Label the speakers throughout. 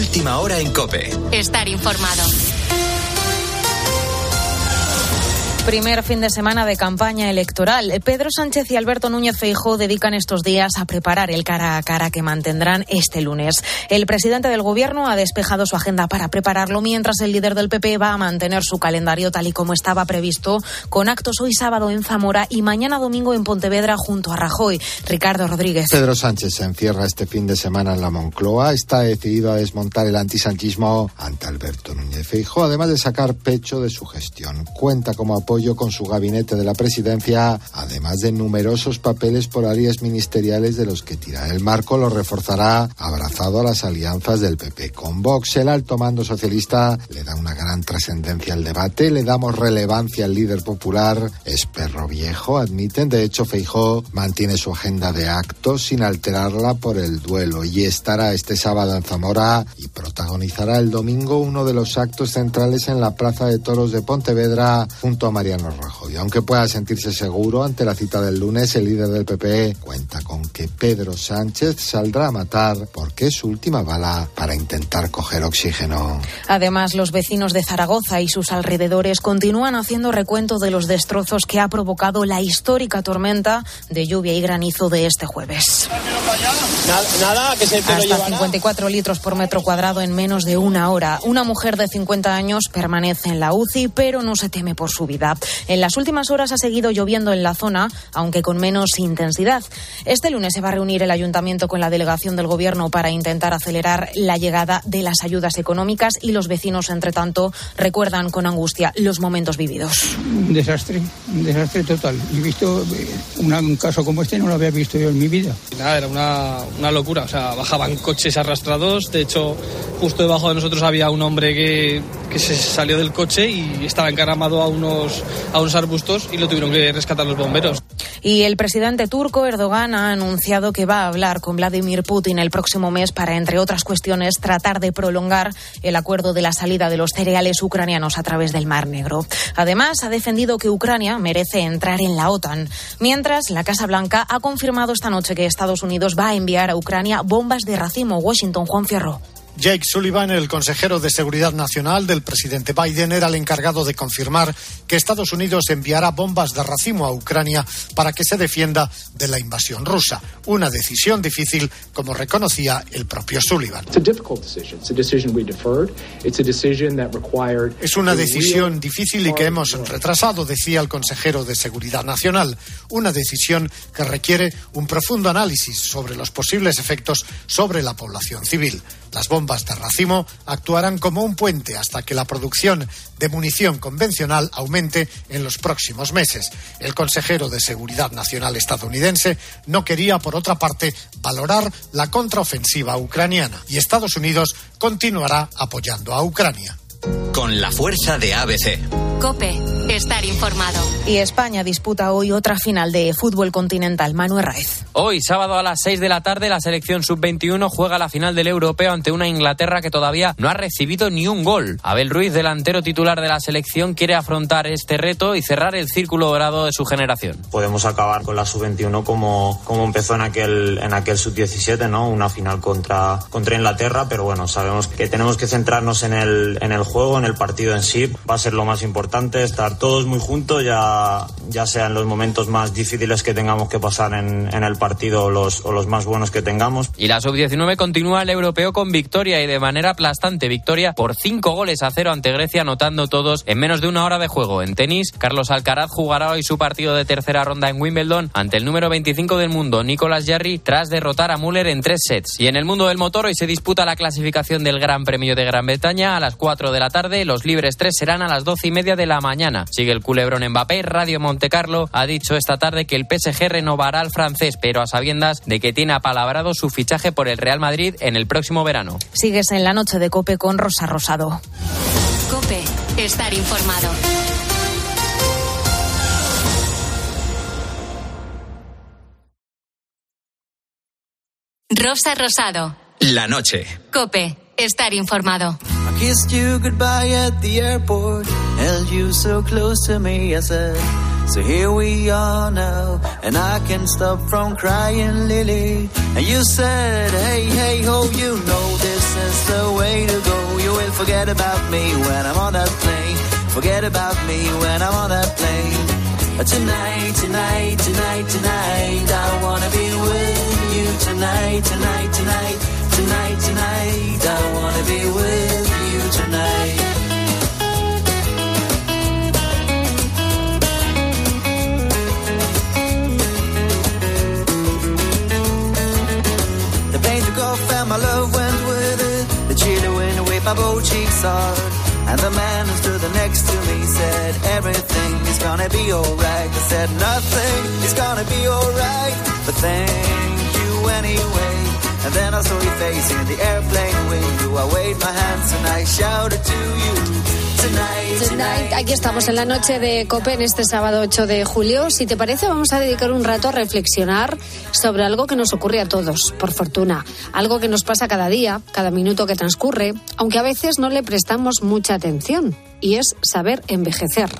Speaker 1: última hora en Cope.
Speaker 2: Estar informado.
Speaker 3: Primer fin de semana de campaña electoral. Pedro Sánchez y Alberto Núñez Feijóo dedican estos días a preparar el cara a cara que mantendrán este lunes. El presidente del Gobierno ha despejado su agenda para prepararlo, mientras el líder del PP va a mantener su calendario tal y como estaba previsto, con actos hoy sábado en Zamora y mañana domingo en Pontevedra junto a Rajoy. Ricardo Rodríguez.
Speaker 4: Pedro Sánchez se encierra este fin de semana en la Moncloa. Está decidido a desmontar el antisanchismo ante Alberto Núñez Feijóo, además de sacar pecho de su gestión. Cuenta como apoyo con su gabinete de la presidencia, además de numerosos papeles por áreas ministeriales de los que tira el marco, lo reforzará abrazado a las alianzas del PP con Vox. El alto mando socialista le da una gran trascendencia al debate, le damos relevancia al líder popular, es perro viejo, admiten. De hecho, Feijó mantiene su agenda de actos sin alterarla por el duelo y estará este sábado en Zamora y protagonizará el domingo uno de los actos centrales en la Plaza de Toros de Pontevedra junto a Mariano Rajoy. Aunque pueda sentirse seguro ante la cita del lunes, el líder del PP cuenta con que Pedro Sánchez saldrá a matar porque es su última bala para intentar coger oxígeno.
Speaker 3: Además, los vecinos de Zaragoza y sus alrededores continúan haciendo recuento de los destrozos que ha provocado la histórica tormenta de lluvia y granizo de este jueves.
Speaker 5: Nada, que se
Speaker 3: Hasta 54 litros por metro cuadrado en menos de una hora. Una mujer de 50 años permanece en la UCI, pero no se teme por su vida. En las últimas horas ha seguido lloviendo en la zona, aunque con menos intensidad. Este lunes se va a reunir el ayuntamiento con la delegación del gobierno para intentar acelerar la llegada de las ayudas económicas y los vecinos, entre tanto, recuerdan con angustia los momentos vividos.
Speaker 6: Un desastre, un desastre total. He visto eh, una- un caso como este, no lo había visto yo en mi vida.
Speaker 5: Nada, era una, una locura. O sea, bajaban coches arrastrados. De hecho, justo debajo de nosotros había un hombre que, que se salió del coche y estaba encaramado a unos, a unos arbustos y lo tuvieron que rescatar los bomberos.
Speaker 3: Y el presidente turco Erdogan ha anunciado que va a hablar con Vladimir Putin el próximo mes para, entre otras cuestiones, tratar de prolongar el acuerdo de la salida de los cereales ucranianos a través del Mar Negro. Además, ha defendido que Ucrania merece entrar en la OTAN. Mientras, la Casa Blanca ha confirmado esta noche que Estados Unidos va a enviar a Ucrania bombas de racimo. Washington, Juan Fierro.
Speaker 7: Jake Sullivan, el consejero de Seguridad Nacional del presidente Biden, era el encargado de confirmar que Estados Unidos enviará bombas de racimo a Ucrania para que se defienda de la invasión rusa. Una decisión difícil, como reconocía el propio Sullivan. Es una decisión difícil y que hemos retrasado, decía el consejero de Seguridad Nacional. Una decisión que requiere un profundo análisis sobre los posibles efectos sobre la población civil. Las bombas de racimo actuarán como un puente hasta que la producción de munición convencional aumente en los próximos meses. El consejero de Seguridad Nacional estadounidense no quería, por otra parte, valorar la contraofensiva ucraniana y Estados Unidos continuará apoyando a Ucrania.
Speaker 1: Con la fuerza de ABC.
Speaker 2: Cope, estar informado.
Speaker 3: Y España disputa hoy otra final de fútbol continental. Manuel Raez.
Speaker 8: Hoy, sábado a las 6 de la tarde, la selección sub-21 juega la final del europeo ante una Inglaterra que todavía no ha recibido ni un gol. Abel Ruiz, delantero titular de la selección, quiere afrontar este reto y cerrar el círculo dorado de su generación.
Speaker 9: podemos acabar con la sub-21 como, como empezó en aquel, en aquel sub-17, ¿no? Una final contra, contra Inglaterra, pero bueno, sabemos que tenemos que centrarnos en el, en el juego, en el partido en sí. Va a ser lo más importante, estar todos muy juntos, ya, ya sea en los momentos más difíciles que tengamos que pasar en, en el partido los, o los más buenos que tengamos.
Speaker 8: Y la sub-19 continúa el europeo con victoria y de manera aplastante. Victoria por 5 goles a 0 ante Grecia, anotando todos en menos de una hora de juego. En tenis, Carlos Alcaraz jugará hoy su partido de tercera ronda en Wimbledon ante el número 25 del mundo, Nicolas Jarry, tras derrotar a Müller en tres sets. Y en el mundo del motor, hoy se disputa la clasificación del Gran Premio de Gran Bretaña a las 4 de la tarde. Los libres 3 serán a las 12 y media de la mañana. Sigue el culebrón Mbappé. Radio Montecarlo ha dicho esta tarde que el PSG renovará al francés, pero a sabiendas de que tiene apalabrado su fichaje por el Real Madrid en el próximo verano.
Speaker 3: Sigues en la noche de Cope con Rosa Rosado.
Speaker 2: Cope, estar informado. Rosa Rosado.
Speaker 1: La noche.
Speaker 2: Cope, estar informado.
Speaker 10: I kissed you goodbye at the airport, held you so close to me, I said. So here we are now, and I can't stop from crying, Lily. And you said, hey, hey, ho, you know this is the way to go. You will Forget about me when I'm on that plane. Forget about me when I'm on that plane. But tonight, tonight, tonight, tonight, I wanna be with you tonight, tonight, tonight, tonight, tonight, I wanna be with you tonight. The pain took off and my love went with it. The chilly wind away my both cheeks hard. And the man who stood next to me said, Everything is gonna be alright. I said, Nothing is gonna be alright. But thank you anyway. And then I saw your face in the airplane window. I waved my hands and I shouted to you. Tonight,
Speaker 11: Tonight, aquí estamos en la noche de COPE en este sábado 8 de julio. Si te parece, vamos a dedicar un rato a reflexionar sobre algo que nos ocurre a todos, por fortuna. Algo que nos pasa cada día, cada minuto que transcurre, aunque a veces no le prestamos mucha atención, y es saber envejecer.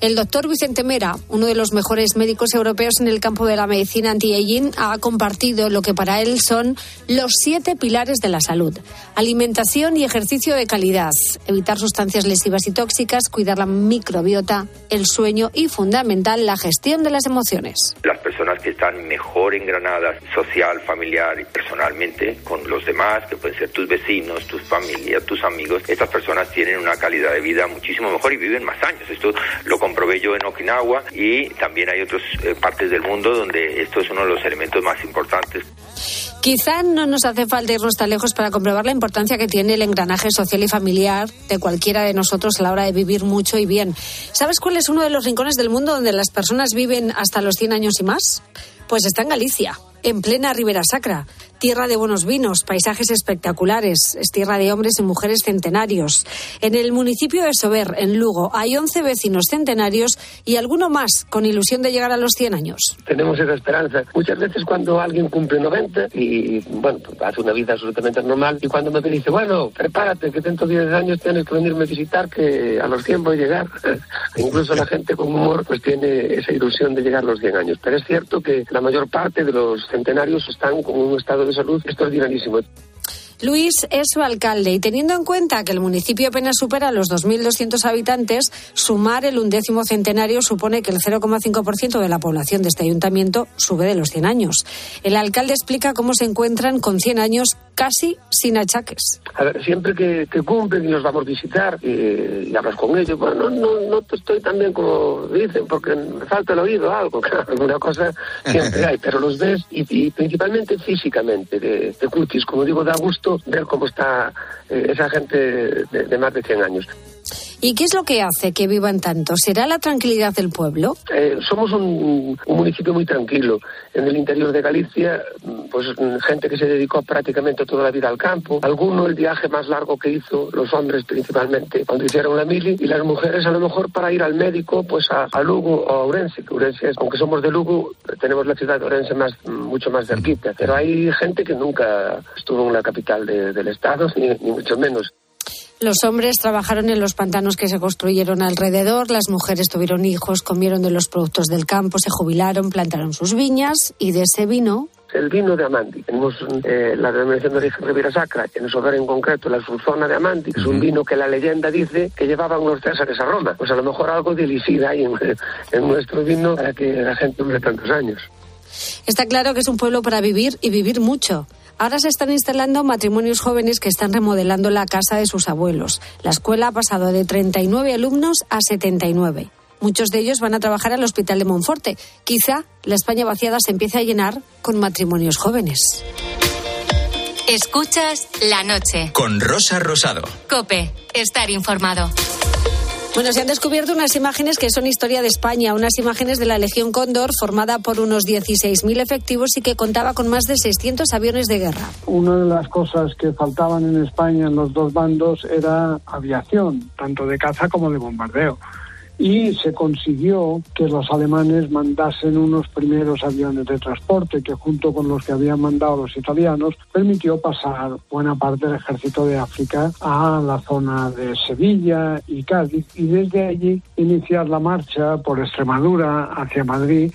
Speaker 11: El doctor Vicente Mera, uno de los mejores médicos europeos en el campo de la medicina anti-aging, ha compartido lo que para él son los siete pilares de la salud. Alimentación y ejercicio de calidad, evitar sustancias lesivas y tóxicas, cuidar la microbiota, el sueño y, fundamental, la gestión de las emociones.
Speaker 12: Las personas que están mejor engranadas social, familiar y personalmente con los demás, que pueden ser tus vecinos, tus familias, tus amigos, estas personas tienen una calidad de vida muchísimo mejor y viven más años. Esto lo comprobé yo en Okinawa y también hay otras eh, partes del mundo donde esto es uno de los elementos más importantes.
Speaker 11: Quizá no nos hace falta irnos tan lejos para comprobar la importancia que tiene el engranaje social y familiar de cualquiera de nosotros a la hora de vivir mucho y bien. ¿Sabes cuál es uno de los rincones del mundo donde las personas viven hasta los 100 años y más? Pues está en Galicia, en plena Ribera Sacra. Tierra de buenos vinos, paisajes espectaculares, es tierra de hombres y mujeres centenarios. En el municipio de Sober, en Lugo, hay 11 vecinos centenarios y alguno más con ilusión de llegar a los 100 años.
Speaker 13: Tenemos esa esperanza. Muchas veces cuando alguien cumple 90 y, bueno, hace una vida absolutamente normal y cuando me dice, bueno, prepárate que dentro de 10 años tienes que venirme a visitar que a los 100 voy a llegar. Incluso la gente con humor pues tiene esa ilusión de llegar a los 100 años. Pero es cierto que la mayor parte de los centenarios están con un estado de salud extraordinarísimo.
Speaker 11: Luis es su alcalde y teniendo en cuenta que el municipio apenas supera los 2.200 habitantes, sumar el undécimo centenario supone que el 0,5% de la población de este ayuntamiento sube de los 100 años. El alcalde explica cómo se encuentran con 100 años casi sin achaques.
Speaker 13: A ver, siempre que, que cumplen y los vamos a visitar y, y hablas con ellos, bueno, no, no, no estoy tan bien como dicen, porque me falta el oído, algo, alguna cosa siempre hay, pero los ves y, y principalmente físicamente, de, de cutis, como digo, da gusto ver cómo está eh, esa gente de, de, más de 100 años.
Speaker 11: ¿Y qué es lo que hace que vivan tanto? ¿Será la tranquilidad del pueblo?
Speaker 13: Eh, somos un, un, municipio muy tranquilo. En el interior de Galicia, pues gente que se dedicó prácticamente toda la vida al campo. Alguno el viaje más largo que hizo, los hombres principalmente, cuando hicieron la mili, y las mujeres a lo mejor para ir al médico, pues a, Lugo o a Ourense, que es, aunque somos de Lugo, tenemos la ciudad de Ourense más, mucho más cerquita. Pero hay gente que nunca estuvo en la capital de, del estado, ni, ni mucho menos.
Speaker 11: Los hombres trabajaron en los pantanos que se construyeron alrededor, las mujeres tuvieron hijos, comieron de los productos del campo, se jubilaron, plantaron sus viñas y de ese vino
Speaker 13: el vino de Amandi. Tenemos eh, la denominación de origen Riviera Sacra, en Sober en concreto la sulzona de Amandi, que es un vino que la leyenda dice que llevaban los césares a Roma. Pues a lo mejor algo de lisida hay en, en nuestro vino para que la gente dure tantos años.
Speaker 11: Está claro que es un pueblo para vivir y vivir mucho. Ahora se están instalando matrimonios jóvenes que están remodelando la casa de sus abuelos. La escuela ha pasado de 39 alumnos a 79. Muchos de ellos van a trabajar al Hospital de Monforte. Quizá la España vaciada se empiece a llenar con matrimonios jóvenes.
Speaker 2: Escuchas la noche.
Speaker 1: Con Rosa Rosado.
Speaker 2: Cope, estar informado.
Speaker 11: Bueno, se han descubierto unas imágenes que son historia de España, unas imágenes de la Legión Cóndor formada por unos 16.000 efectivos y que contaba con más de 600 aviones de guerra.
Speaker 14: Una de las cosas que faltaban en España en los dos bandos era aviación, tanto de caza como de bombardeo y se consiguió que los alemanes mandasen unos primeros aviones de transporte que junto con los que habían mandado los italianos permitió pasar buena parte del ejército de África a la zona de Sevilla y Cádiz y desde allí iniciar la marcha por Extremadura hacia Madrid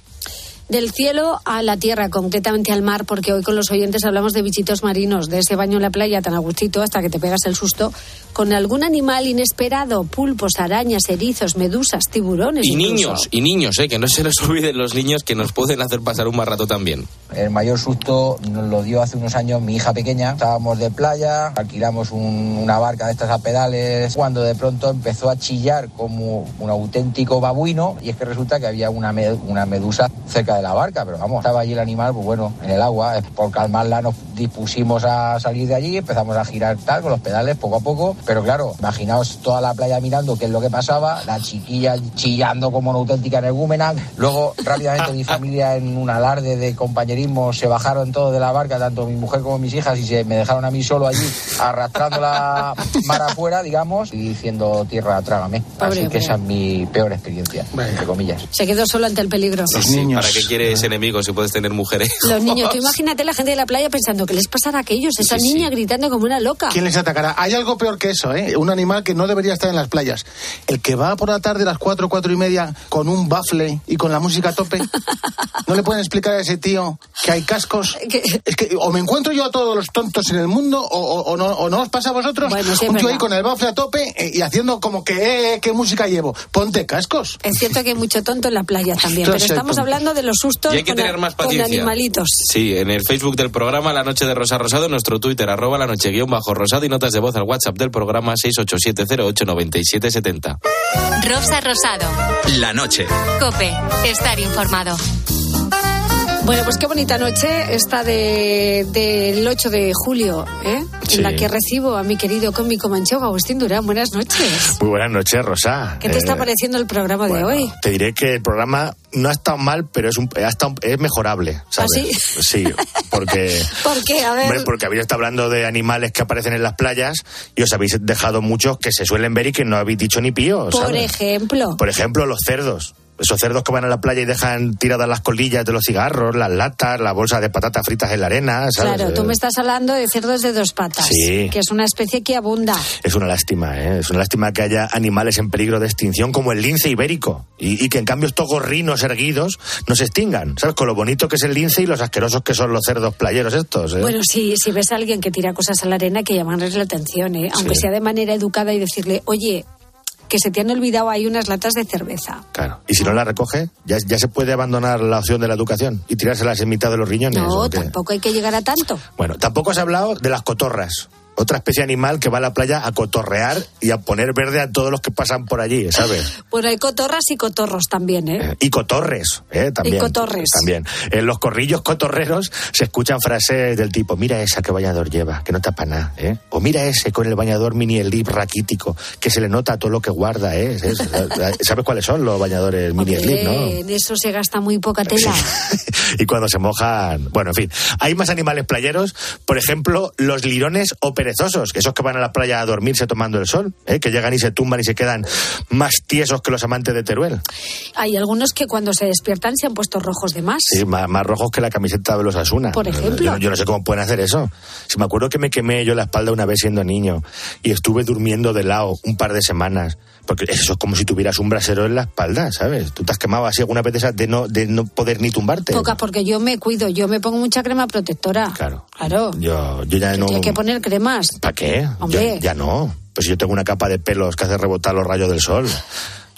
Speaker 11: Del cielo a la tierra, concretamente al mar, porque hoy con los oyentes hablamos de bichitos marinos, de ese baño en la playa tan agustito hasta que te pegas el susto, con algún animal inesperado, pulpos, arañas, erizos, medusas, tiburones.
Speaker 15: Y
Speaker 11: incluso.
Speaker 15: niños, y niños, ¿eh? que no se les olviden los niños que nos pueden hacer pasar un mal rato también.
Speaker 16: El mayor susto nos lo dio hace unos años mi hija pequeña. Estábamos de playa, alquilamos un- una barca de estas a pedales, cuando de pronto empezó a chillar como un auténtico babuino y es que resulta que había una, me- una medusa cerca de la barca, pero vamos, estaba allí el animal, pues bueno, en el agua. Por calmarla nos dispusimos a salir de allí, empezamos a girar tal con los pedales poco a poco, pero claro, imaginaos toda la playa mirando qué es lo que pasaba, la chiquilla chillando como una auténtica energúmena, luego rápidamente mi familia en un alarde de compañerismo se bajaron todos de la barca, tanto mi mujer como mis hijas, y se me dejaron a mí solo allí arrastrando la mar afuera, digamos, y diciendo tierra, trágame.
Speaker 11: Pobre
Speaker 16: Así que
Speaker 11: hombre.
Speaker 16: esa es mi peor experiencia, entre comillas.
Speaker 11: Se quedó solo ante el peligro.
Speaker 15: Sí, ¿Para qué quieres enemigos si puedes tener mujeres?
Speaker 11: Los niños, tú imagínate la gente de la playa pensando que les pasará a aquellos, esa
Speaker 17: Sí, sí.
Speaker 11: niña gritando como una loca.
Speaker 17: ¿Quién les atacará? Hay algo peor que eso, ¿eh? Un animal que no debería estar en las playas. El que va por la tarde a las cuatro, cuatro y media con un bafle y con la música a tope. ¿No le pueden explicar a ese tío que hay cascos? Es que o me encuentro yo a todos los tontos en el mundo o, o- o no, o no os pasa a vosotros.
Speaker 11: Bueno, sí,
Speaker 17: un tío ahí con el bafle a tope eh, y haciendo como que, eh, ¿qué música llevo? Ponte cascos.
Speaker 11: Es cierto que hay mucho tonto en la playa también, pero estamos
Speaker 17: tonto.
Speaker 11: hablando de los sustos
Speaker 15: Y hay que
Speaker 11: con,
Speaker 15: tener más
Speaker 11: con
Speaker 15: paciencia.
Speaker 11: animalitos.
Speaker 15: Sí, en el Facebook del programa La Noche de Rosa Rosado, nuestro Twitter, arroba la noche guion bajo rosado y notas de voz al WhatsApp del programa 687089770.
Speaker 2: Rosa Rosado.
Speaker 1: La noche.
Speaker 2: Cope. Estar informado.
Speaker 11: Bueno, pues qué bonita noche esta de, del 8 de julio, ¿eh?
Speaker 18: Sí.
Speaker 11: En la que recibo a mi querido cómico manchego Agustín Durán. Buenas noches.
Speaker 18: Muy buenas noches, Rosa.
Speaker 11: ¿Qué te está
Speaker 18: Eh,
Speaker 11: pareciendo el programa de hoy?
Speaker 18: Te diré que el programa no ha estado mal, pero es, un, ha estado- es mejorable, ¿sabes?
Speaker 11: sí?
Speaker 18: Sí, porque...
Speaker 11: ¿Por qué? A ver.
Speaker 18: Hombre, porque habéis estado hablando de animales que aparecen en las playas y os habéis dejado muchos que se suelen ver y que no habéis dicho ni pío,
Speaker 11: Por ejemplo.
Speaker 18: Por ejemplo, los cerdos. Esos cerdos que van a la playa y dejan tiradas las colillas de los cigarros, las latas, las bolsas de patatas fritas en la arena, ¿sabes?
Speaker 11: Claro, tú me estás hablando de cerdos de dos patas,
Speaker 18: Sí.
Speaker 11: que es una especie que abunda.
Speaker 18: Es una lástima, ¿eh? Es una lástima que haya animales en peligro de extinción como el lince ibérico y, y que en cambio estos gorrinos erguidos no se extingan, ¿sabes? Con lo bonito que es el lince y los asquerosos que son los cerdos playeros estos, ¿eh?
Speaker 11: Bueno, si, si ves a alguien que tira cosas a la arena, que llamarles la atención, ¿eh? aunque
Speaker 18: Sí.
Speaker 11: sea de manera educada y decirle, oye, que se te han olvidado ahí unas latas de cerveza.
Speaker 18: Claro. Y si no la recoge, ya, ya se puede abandonar la opción de la educación y tirárselas en mitad de los riñones.
Speaker 11: No, tampoco hay que llegar a tanto.
Speaker 18: Bueno, tampoco has hablado de las cotorras. Otra especie animal que va a la playa a cotorrear y a poner verde a todos los que pasan por allí, ¿sabes?
Speaker 11: Bueno, hay cotorras y cotorros también, ¿eh?
Speaker 18: Y cotorres, ¿eh? También.
Speaker 11: Y cotorres.
Speaker 18: También. En los corrillos cotorreros se escuchan frases del tipo, mira esa que bañador lleva, que no tapa nada, ¿eh? O mira ese con el bañador mini elip raquítico, que se le nota todo lo que guarda, ¿eh? Es- ¿Sabes cuáles son los bañadores mini elip, no?
Speaker 11: En eso se gasta muy poca tela.
Speaker 18: y cuando se mojan. Bueno, en fin. Hay más animales playeros, por ejemplo, los lirones o perezosos, que esos que van a la playa a dormirse tomando el sol, ¿eh? que llegan y se tumban y se quedan más tiesos que los amantes de Teruel.
Speaker 11: Hay algunos que cuando se despiertan se han puesto rojos de más.
Speaker 18: Sí, más, más rojos que la camiseta de los Asuna.
Speaker 11: Por ejemplo.
Speaker 18: Yo, yo no sé cómo pueden hacer eso. Si me acuerdo que me quemé yo la espalda una vez siendo niño y estuve durmiendo de lado un par de semanas. Porque eso es como si tuvieras un brasero en la espalda, ¿sabes? Tú te has quemado así alguna vez de no, de no poder ni tumbarte.
Speaker 11: Pocas, porque yo me cuido, yo me pongo mucha crema protectora.
Speaker 18: Claro.
Speaker 11: Claro.
Speaker 18: Yo, yo ya no.
Speaker 11: Tienes que poner cremas.
Speaker 18: ¿Para qué?
Speaker 11: Hombre.
Speaker 18: Yo- ya no. Pues yo tengo una capa de pelos que hace rebotar los rayos del sol.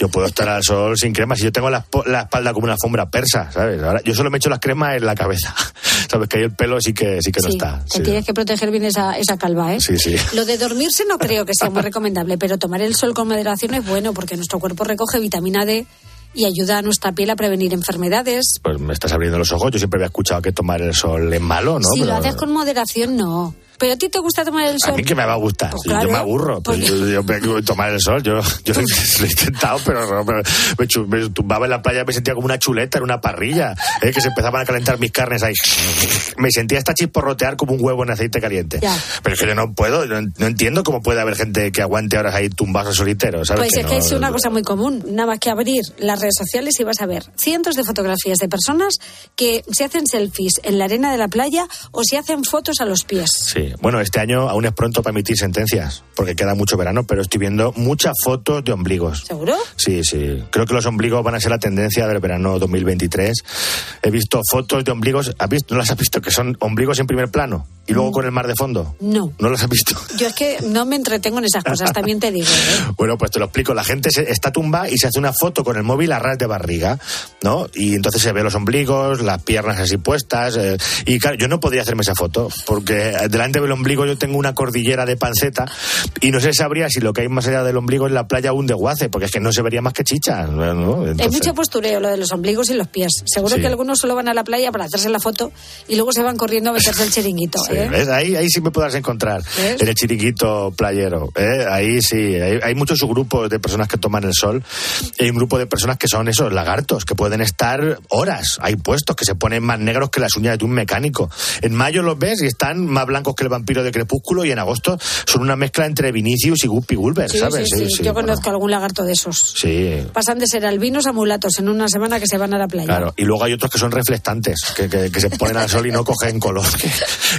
Speaker 18: Yo puedo estar al sol sin crema. Si yo tengo la, la espalda como una alfombra persa, ¿sabes? Ahora, yo solo me echo las cremas en la cabeza. ¿Sabes? Que ahí el pelo sí que, sí que no
Speaker 11: Sí,
Speaker 18: está.
Speaker 11: te
Speaker 18: Sí.
Speaker 11: tienes que proteger bien esa, esa calva, ¿eh?
Speaker 18: Sí, sí.
Speaker 11: Lo de dormirse no creo que sea muy recomendable, pero tomar el sol con moderación es bueno porque nuestro cuerpo recoge vitamina D y ayuda a nuestra piel a prevenir enfermedades.
Speaker 18: Pues me estás abriendo los ojos. Yo siempre había escuchado que tomar el sol es malo, ¿no?
Speaker 11: si lo haces con moderación, no. Pero a ti te gusta tomar el
Speaker 18: A
Speaker 11: sol.
Speaker 18: mí que me va a gustar.
Speaker 11: Pues
Speaker 18: Yo-
Speaker 11: claro,
Speaker 18: yo me aburro. Pues yo, yo- tomar el sol, yo, yo lo he intentado, pero, me, me tumbaba en la playa, me sentía como una chuleta en una parrilla, eh, que se empezaban a calentar mis carnes ahí. Me sentía hasta chisporrotear como un huevo en aceite caliente.
Speaker 11: Ya.
Speaker 18: Pero es que yo no puedo, no, no entiendo cómo puede haber gente que aguante horas ahí tumbados soliteros, ¿sabes?
Speaker 11: Pues es que es una cosa muy común. Nada más que abrir las redes sociales y vas a ver cientos de fotografías de personas que se hacen selfies en la arena de la playa o se hacen fotos a los pies.
Speaker 18: Sí, Sí, bueno, este año aún es pronto para emitir sentencias, porque queda mucho verano, pero estoy viendo muchas fotos de ombligos.
Speaker 11: ¿Seguro?
Speaker 18: Sí, sí. Creo que los ombligos van a ser la tendencia del verano 2023. He visto fotos de ombligos, ¿has visto? ¿no las has visto? Que son ombligos en primer plano y luego con el mar de fondo.
Speaker 11: No.
Speaker 18: ¿No las has visto?
Speaker 11: Yo es que no me entretengo en esas cosas, también te digo. ¿eh?
Speaker 18: Bueno, pues te lo explico. La gente se, está tumba y se hace una foto con el móvil a ras de barriga, ¿no? Y entonces se ve los ombligos, las piernas así puestas. eh, y claro, yo no podría hacerme esa foto, porque delante del ombligo yo tengo una cordillera de panceta y no se sabría si lo que hay más allá del ombligo es la playa un desguace, porque es que no se vería más que chicha. ¿no?
Speaker 11: Es
Speaker 18: Entonces-
Speaker 11: mucho postureo lo de los ombligos y los pies. Seguro
Speaker 18: Sí.
Speaker 11: que algunos solo van a la playa para hacerse la foto y luego se van corriendo a meterse el chiringuito.
Speaker 18: Sí,
Speaker 11: ¿eh?
Speaker 18: ¿ves? Ahí, ahí sí me podrás encontrar,
Speaker 11: ¿Ves?
Speaker 18: en el chiringuito playero. ¿eh? Ahí sí, hay, hay muchos subgrupos de personas que toman el sol. Y hay un grupo de personas que son esos lagartos, que pueden estar horas. Hay puestos que se ponen más negros que las uñas de un mecánico. En mayo los ves y están más blancos que el vampiro de Crepúsculo y en agosto son una mezcla entre Vinicius y Guppy Gulber,
Speaker 11: Sí,
Speaker 18: ¿sabes?
Speaker 11: sí, sí. Yo conozco algún lagarto de esos.
Speaker 18: Sí,
Speaker 11: Pasan de ser albinos a mulatos en una semana que se van a la playa.
Speaker 18: Claro, y luego hay otros que son reflectantes, que, que- que se ponen al sol y no cogen color. Que,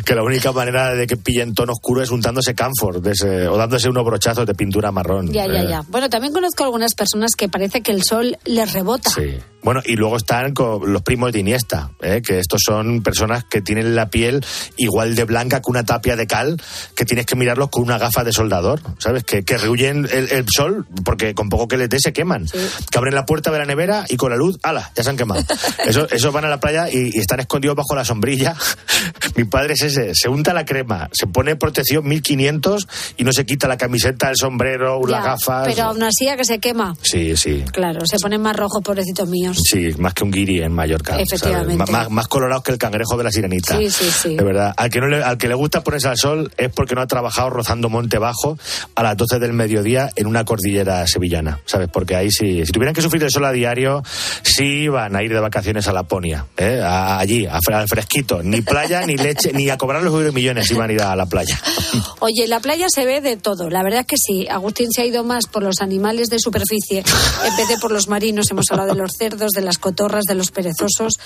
Speaker 18: que la única manera de que pillen tono oscuro es untándose camphor de ese- o dándose unos brochazos de pintura marrón.
Speaker 11: Ya, ya,
Speaker 18: Eh,
Speaker 11: ya. Bueno, también conozco algunas personas que parece que el sol les rebota.
Speaker 18: Sí. Bueno, y luego están con los primos de Iniesta, ¿eh? que estos son personas que tienen la piel igual de blanca que una tapia de cal, que tienes que mirarlos con una gafa de soldador, ¿sabes? Que, que rehuyen el, el sol, porque con poco que les dé se queman. Que abren la puerta de la nevera y con la luz, ¡ala! Ya se han quemado. Eso, esos van a la playa y, y están escondidos bajo la sombrilla. Mi padre es ese, se unta la crema, se pone protección 1500 y no se quita la camiseta, el sombrero,
Speaker 11: Ya,
Speaker 18: las gafas.
Speaker 11: Pero aún así a que se quema.
Speaker 18: Sí, sí.
Speaker 11: Claro, se ponen más rojos, pobrecitos míos.
Speaker 18: Sí, más que un guiri en Mallorca.
Speaker 11: Efectivamente.
Speaker 18: Más, más, colorados que el cangrejo de la sirenita.
Speaker 11: Sí, sí, sí.
Speaker 18: De verdad. Al que, no le, al que le gusta ponerse al sol es porque no ha trabajado rozando monte bajo a las 12 del mediodía en una cordillera sevillana. ¿Sabes? Porque ahí sí. Si tuvieran que sufrir el sol a diario, sí van a ir de vacaciones a Laponia. ¿eh? A- allí, a al fresquito. Ni playa, ni leche, ni a cobrar los millones iban a ir a la playa.
Speaker 11: Oye, la playa se ve de todo. La verdad es que sí. Agustín se ha ido más por los animales de superficie en vez de por los marinos. Hemos hablado de los cerdos, de las cotorras, de los perezosos.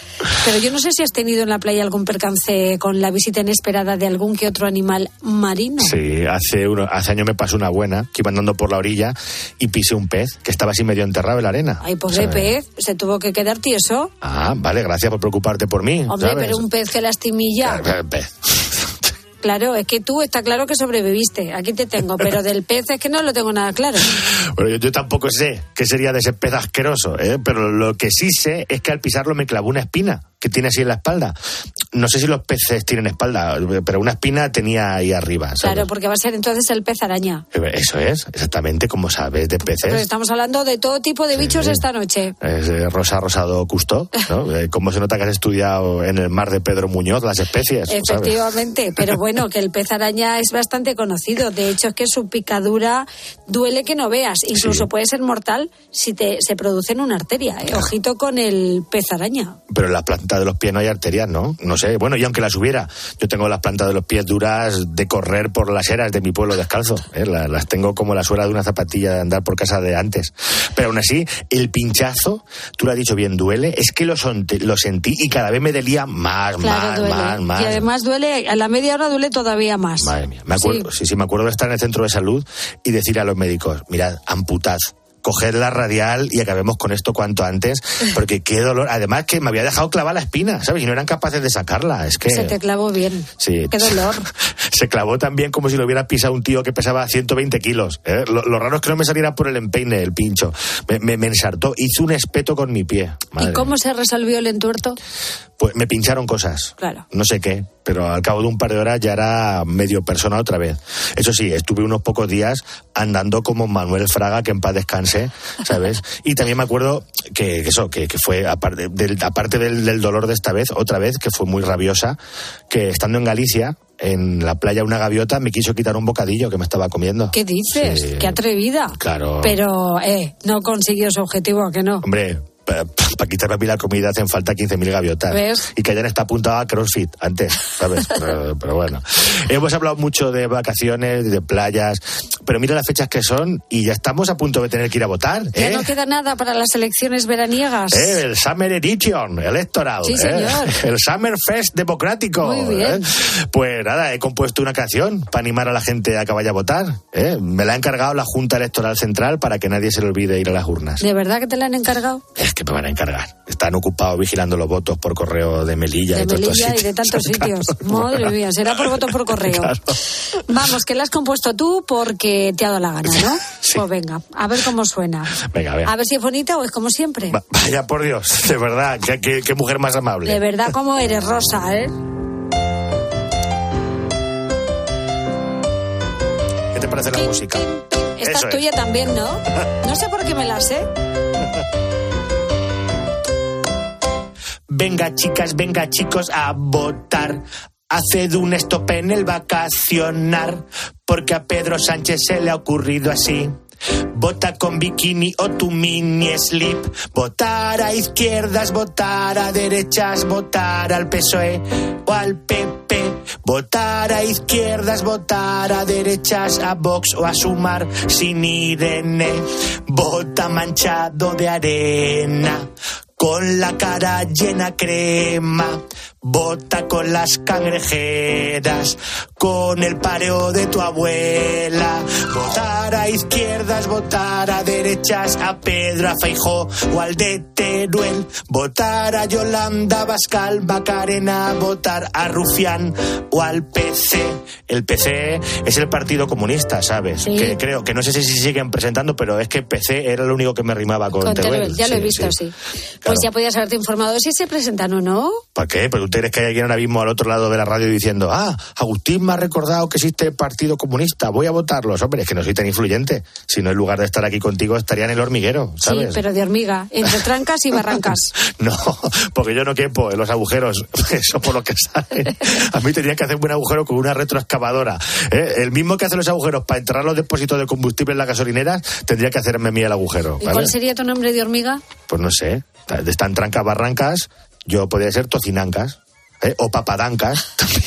Speaker 11: Pero yo no sé si has tenido en la playa algún percance con la visita inesperada de algún que otro animal marino.
Speaker 18: Sí, hace, uno, hace años me pasó una buena que iba andando por la orilla y pisé un pez que estaba así medio enterrado en la arena.
Speaker 11: Ay, pobre
Speaker 18: ¿Sabes?
Speaker 11: pez, se tuvo que quedar tieso.
Speaker 18: Ah, vale, gracias por preocuparte por mí.
Speaker 11: Hombre,
Speaker 18: ¿sabes?
Speaker 11: pero un pez que lastimilla.
Speaker 18: Pez.
Speaker 11: Claro, es que tú está claro que sobreviviste. Aquí te tengo, pero del pez es que no lo tengo nada claro.
Speaker 18: Bueno, yo, yo tampoco sé qué sería de ese pez asqueroso, ¿eh? pero lo que sí sé es que al pisarlo me clavó una espina que tiene así en la espalda. No sé si los peces tienen espalda, pero una espina tenía ahí arriba. ¿sabes?
Speaker 11: Claro, porque va a ser entonces el pez araña.
Speaker 18: Eso es, exactamente como sabes de
Speaker 11: Pero
Speaker 18: peces.
Speaker 11: estamos hablando de todo tipo de bichos esta noche.
Speaker 18: Es eh, Rosa Rosado Custo, ¿no? Eh, Como se nota que has estudiado en el mar de Pedro Muñoz las especies. ¿sabes?
Speaker 11: Efectivamente, pero bueno, que el pez araña es bastante conocido. De hecho, es que su picadura duele que no veas. Incluso puede ser mortal si te, se produce en una arteria. ¿eh? Ojito con el pez araña.
Speaker 18: Pero en la planta de los pies no hay arterias, ¿no? No sé. Bueno, y aunque las hubiera, yo tengo las plantas de los pies duras de correr por las eras de mi pueblo descalzo. ¿eh? La- Las tengo como la suela de una zapatilla de andar por casa de antes. Pero aún así, el pinchazo, tú lo has dicho bien, duele. Es que lo, son- lo sentí y cada vez me delía más,
Speaker 11: Claro,
Speaker 18: más,
Speaker 11: duele.
Speaker 18: más, más.
Speaker 11: Y además duele, a la media hora duele todavía más.
Speaker 18: Madre mía. Me acuerdo, sí. sí, me acuerdo de estar en el centro de salud y decir a los médicos, mirad, amputad. Coged la radial y acabemos con esto cuanto antes, porque qué dolor. Además que me había dejado clavar la espina, ¿sabes? Y no eran capaces de sacarla. Es que.
Speaker 11: Se te clavó bien.
Speaker 18: Sí.
Speaker 11: Qué dolor.
Speaker 18: Se clavó también como si lo hubiera pisado un tío que pesaba 120 kilos. ¿eh? Lo, lo raro es que no me saliera por el empeine, el pincho. Me, me, me ensartó, hizo un espeto con mi pie. Madre
Speaker 11: ¿Y cómo se resolvió el entuerto?
Speaker 18: pues me pincharon cosas.
Speaker 11: Claro.
Speaker 18: No sé qué, pero al cabo de un par de horas ya era medio persona otra vez. Eso sí, estuve unos pocos días andando como Manuel Fraga, que en paz descanse, ¿sabes? Y también me acuerdo que, que eso, que, que fue, aparte, del, aparte del, del dolor de esta vez, otra vez, que fue muy rabiosa, que estando en Galicia, en la playa una gaviota me quiso quitar un bocadillo que me estaba comiendo.
Speaker 11: ¿Qué dices?
Speaker 18: Sí.
Speaker 11: Qué atrevida.
Speaker 18: Claro.
Speaker 11: Pero, eh, no consiguió su objetivo, ¿a que no?
Speaker 18: Hombre, para quitarme a mí la comida hacen falta 15.000 gaviotas.
Speaker 11: ¿Ves?
Speaker 18: Y que hayan está apuntado a CrossFit antes, ¿sabes? pero, pero bueno. Hemos hablado mucho de vacaciones, de playas, pero mira las fechas que son y ya estamos a punto de tener que ir a votar.
Speaker 11: Ya
Speaker 18: ¿eh?
Speaker 11: no queda nada para las elecciones veraniegas.
Speaker 18: Eh, el Summer Edition electoral.
Speaker 11: Sí,
Speaker 18: ¿eh?
Speaker 11: señor.
Speaker 18: El Summer Fest democrático.
Speaker 11: Muy bien.
Speaker 18: ¿eh? Pues nada, he compuesto una canción para animar a la gente a que vaya a votar. ¿eh? Me la ha encargado la Junta Electoral Central para que nadie se le olvide ir a las urnas.
Speaker 11: ¿De verdad que te la han encargado?
Speaker 18: Es que me van a encargar. Están ocupados vigilando los votos por correo de Melilla
Speaker 11: De
Speaker 18: y
Speaker 11: Melilla de tantos sitios. Madre mía, será por voto por correo. Vamos, que la has compuesto tú porque te ha dado la gana, ¿no? Pues venga, a ver cómo suena.
Speaker 18: Venga, a ver.
Speaker 11: A ver si es bonita o es como siempre.
Speaker 18: Va- Vaya por Dios, de verdad, qué, qué- qué mujer más amable.
Speaker 11: De verdad, cómo eres, Rosa, ¿eh?
Speaker 18: ¿Qué te parece la música?
Speaker 11: Esta es tuya también, ¿no? No sé por qué me la sé.
Speaker 18: Venga, chicas, venga, chicos, a votar. Haced un stop en el vacacionar, porque a Pedro Sánchez se le ha ocurrido así. Vota con bikini o tu mini slip. Votar a izquierdas, votar a derechas, votar al PSOE o al PP. Votar a izquierdas, votar a derechas, a Vox o a Sumar sin Irene. Vota manchado de arena con la cara llena crema. Vota con las cangrejeras, con el pareo de tu abuela. Votar a izquierdas, votar a derechas, a Pedro, a Feijó o al de Teruel. Votar a Yolanda, Bascal, Bacarena, votar a Rufián o al PC. El PC es el Partido Comunista, ¿sabes?
Speaker 11: Sí.
Speaker 18: Que creo, que no sé si siguen presentando, pero es que PC era lo único que me rimaba con,
Speaker 11: Con Teruel, ya lo he visto,
Speaker 18: sí.
Speaker 11: sí. Pues ya podías haberte informado si se presentan o no.
Speaker 18: ¿Para qué? Tú crees que hay alguien ahora mismo al otro lado de la radio diciendo, ah, Agustín me ha recordado que existe el Partido Comunista, voy a votarlos. Hombre, es que no soy tan influyente. Si no, en lugar de estar aquí contigo, estaría en el hormiguero, ¿sabes?
Speaker 11: Sí, pero de hormiga, entre trancas y barrancas.
Speaker 18: No, porque yo no quepo en los agujeros. Eso por lo que sale. A mí tendrían que hacer un agujero con una retroexcavadora. ¿eh? El mismo que hace los agujeros para enterrar los depósitos de combustible en las gasolineras, tendría que hacerme mí el agujero.
Speaker 11: ¿Y
Speaker 18: ¿vale?
Speaker 11: cuál sería tu nombre de hormiga?
Speaker 18: Pues no sé. Están trancas barrancas, yo podría ser tocinancas. ¿Eh? O papadancas, también,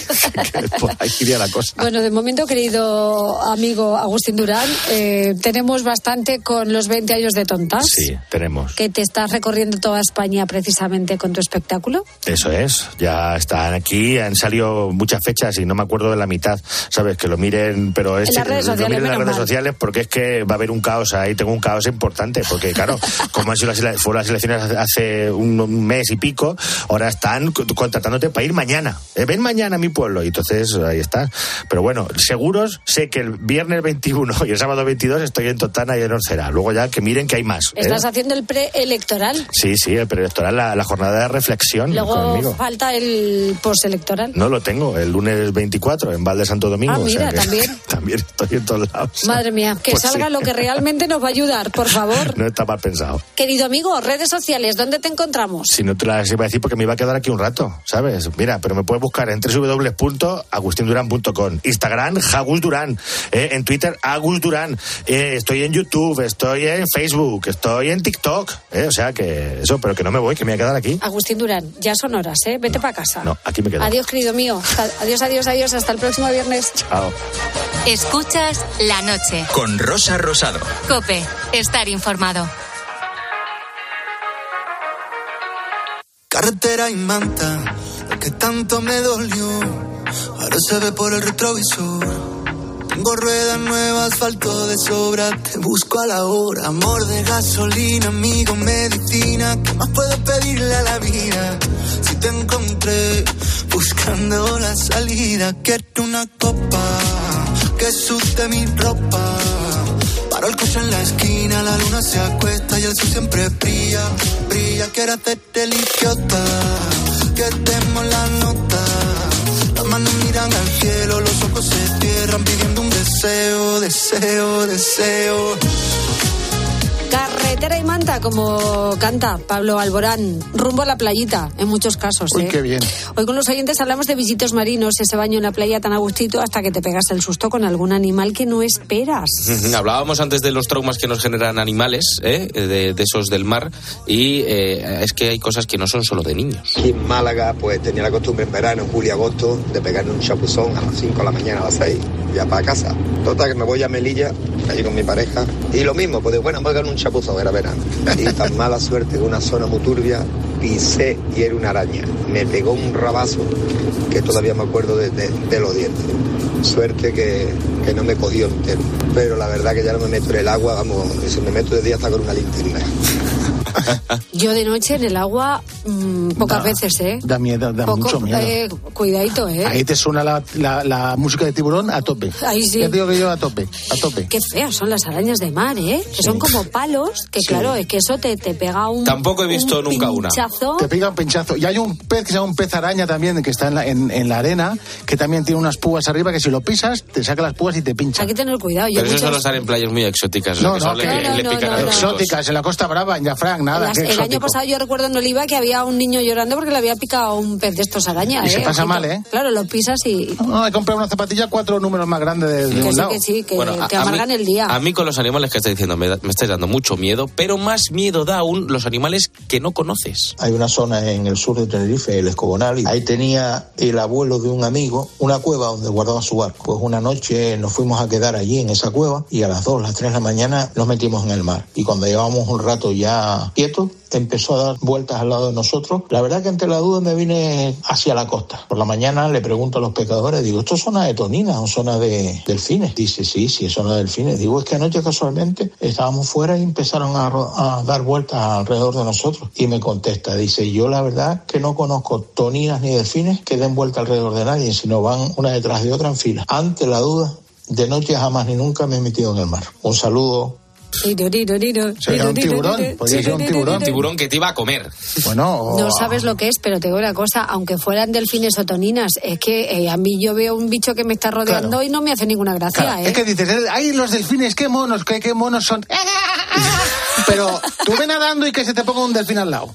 Speaker 18: que por ahí iría la cosa.
Speaker 11: Bueno, de momento, querido amigo Agustín Durán, eh, tenemos bastante con los 20 años de tontas.
Speaker 18: Sí, tenemos.
Speaker 11: Que te estás recorriendo toda España precisamente con tu espectáculo.
Speaker 18: Eso es, ya están aquí, han salido muchas fechas y no me acuerdo de la mitad, ¿sabes? Que lo miren, pero es
Speaker 11: En las redes
Speaker 18: lo
Speaker 11: sociales,
Speaker 18: miren en las redes
Speaker 11: mal.
Speaker 18: sociales porque es que va a haber un caos ahí, tengo un caos importante, porque claro, como han sido las, fueron las elecciones hace un, mes y pico, ahora están co- contratándote para ir mañana, ¿eh? ven mañana a mi pueblo, y entonces ahí está. Pero bueno, seguros, sé que el viernes 21 y el sábado 22 estoy en Totana y en Orcera, luego ya que miren que hay más. ¿eh?
Speaker 11: Estás haciendo el preelectoral.
Speaker 18: Sí, sí, el preelectoral, la, la jornada de reflexión
Speaker 11: Luego
Speaker 18: conmigo.
Speaker 11: falta el postelectoral.
Speaker 18: No lo tengo, el lunes 24 en Valde Santo Domingo.
Speaker 11: Ah,
Speaker 18: o sea
Speaker 11: mira, también.
Speaker 18: también estoy en todos lados.
Speaker 11: Madre mía, que
Speaker 18: Pues
Speaker 11: salga
Speaker 18: sí.
Speaker 11: lo que realmente nos va a ayudar, por favor.
Speaker 18: No está mal pensado.
Speaker 11: Querido amigo, redes sociales, ¿dónde te encontramos?
Speaker 18: Si no te las iba a decir porque me iba a quedar aquí un rato, ¿sabes? Mira, pero me puedes buscar en www.agustinduran.com, Instagram, Agus Durán, eh, en Twitter, Agus Durán, eh, estoy en YouTube, estoy en Facebook, estoy en TikTok, eh, o sea que eso, pero que no me voy, que me voy a quedar aquí.
Speaker 11: Agustín Durán, ya son horas, ¿eh? Vete para casa.
Speaker 18: No, aquí me quedo.
Speaker 11: Adiós, querido mío. Hasta- Adiós, adiós, adiós. Hasta el próximo viernes.
Speaker 18: Chao.
Speaker 2: Escuchas la noche.
Speaker 1: Con Rosa Rosado.
Speaker 2: Cope, estar informado.
Speaker 10: Carretera y manta, que tanto me dolió, ahora se ve por el retrovisor. Tengo ruedas nuevas, asfalto de sobra, te busco a la hora. Amor de gasolina, amigo, medicina, ¿qué más puedo pedirle a la vida? Si te encontré buscando la salida, quiero una copa que suste mi ropa. Paro el coche en la esquina, la luna se acuesta y el sol siempre brilla, brilla. Quiero hacerte el idiota, que demos la nota. Las manos miran al cielo, los ojos se cierran pidiendo un deseo, deseo, deseo.
Speaker 11: Carretera y manta, como canta Pablo Alborán, rumbo a la playita, en muchos casos.
Speaker 17: Uy,
Speaker 11: ¿eh?
Speaker 17: qué bien.
Speaker 11: Hoy con los oyentes hablamos de visitos marinos, ese baño en la playa tan a gustito hasta que te pegas el susto con algún animal que no esperas.
Speaker 15: Hablábamos antes de los traumas que nos generan animales, ¿eh? de, de esos del mar, y eh, es que hay cosas que no son solo de niños.
Speaker 19: Aquí en Málaga, pues tenía la costumbre en verano, en julio y agosto, de pegarme un chapuzón a las 5 de la mañana, a las 6, ya para casa. Total, que me voy a Melilla, allí con mi pareja, y lo mismo, pues bueno, voy a un chapuzón, era verano. Y tan mala suerte de una zona muy turbia, pisé y era una araña. Me pegó un rabazo que todavía me acuerdo de los dientes. Suerte que, que no me cogió entero. Pero la verdad que ya no me meto en el agua, vamos, si me meto de día hasta con una linterna.
Speaker 11: Yo de noche en el agua, mm, pocas
Speaker 17: Da-
Speaker 11: veces, ¿eh?
Speaker 17: Da miedo, da
Speaker 11: Poco,
Speaker 17: mucho miedo.
Speaker 11: eh, cuidadito, ¿eh?
Speaker 17: Ahí te suena la, la- la música de tiburón a tope.
Speaker 11: Ahí sí.
Speaker 17: Ya te digo que yo a tope, a tope.
Speaker 11: Qué feas son las arañas de mar, ¿eh? Que son como palos, que claro, es que eso te, te pega un.
Speaker 15: Tampoco he visto
Speaker 11: un
Speaker 15: nunca una.
Speaker 11: pinchazo.
Speaker 17: Te pega un pinchazo. Y hay un pez que se llama un pez araña también, que está en la, en, en la arena, que también tiene unas púas arriba, que si lo pisas, te saca las púas y te pincha.
Speaker 11: Hay que tener cuidado. Yo
Speaker 15: Pero eso
Speaker 11: muchas-
Speaker 15: solo estar en playas muy exóticas.
Speaker 17: No,
Speaker 15: que
Speaker 17: no,
Speaker 15: le,
Speaker 17: No,
Speaker 15: le
Speaker 11: no, no.
Speaker 17: Exóticas, en la Costa Brava, en Jafrán, nada.
Speaker 11: Las- el año pasado yo recuerdo en Oliva que había un niño llorando porque le había picado un pez de estos arañas.
Speaker 17: Y se
Speaker 11: ¿eh?
Speaker 17: pasa
Speaker 11: Ojito.
Speaker 17: mal, ¿eh?
Speaker 11: Claro, lo pisas y.
Speaker 17: No, he comprado una zapatilla cuatro números más grandes de, de
Speaker 11: Que
Speaker 17: un
Speaker 11: sí,
Speaker 17: lado.
Speaker 11: que sí, que
Speaker 15: Bueno, a-
Speaker 11: te
Speaker 15: a
Speaker 11: amargan
Speaker 15: mí-
Speaker 11: el día.
Speaker 15: A mí con los animales que estáis diciendo me, da- me estáis dando mucho miedo, pero más miedo da aún los animales que no conoces.
Speaker 20: Hay una zona en el sur de Tenerife, el Escobonal, y ahí tenía el abuelo de un amigo una cueva donde guardaba su barco. Pues una noche nos fuimos a quedar allí en esa cueva y a las 2, las 3 de la mañana nos metimos en el mar. Y cuando llevábamos un rato ya quietos, empezó a dar vueltas al lado de nosotros. La verdad que ante la duda me vine hacia la costa. Por la mañana le pregunto a los pescadores, digo, ¿esto es zona de toninas o zona de delfines? Dice, sí, sí, es zona de delfines. Digo, es que anoche casualmente estábamos fuera y empezaron a, dar vueltas alrededor de nosotros. Y me contesta, dice, yo la verdad que no conozco toninas ni delfines que den vuelta alrededor de nadie, sino van una detrás de otra en fila. Ante la duda, de noche jamás ni nunca me he metido en el mar. Un saludo.
Speaker 17: Sería un tiburón, podría ser un tiburón.
Speaker 15: Tiburón que te iba a comer.
Speaker 17: Bueno,
Speaker 11: No sabes lo que es, pero te digo una cosa, aunque fueran delfines o toninas, es que eh, a mí yo veo un bicho que me está rodeando y no me hace ninguna gracia,
Speaker 17: Claro,
Speaker 11: ¿eh?
Speaker 17: Es que dices, eh, ay, los delfines, qué monos, qué, qué monos son. Pero tú ven nadando y que se te ponga un delfín al lado,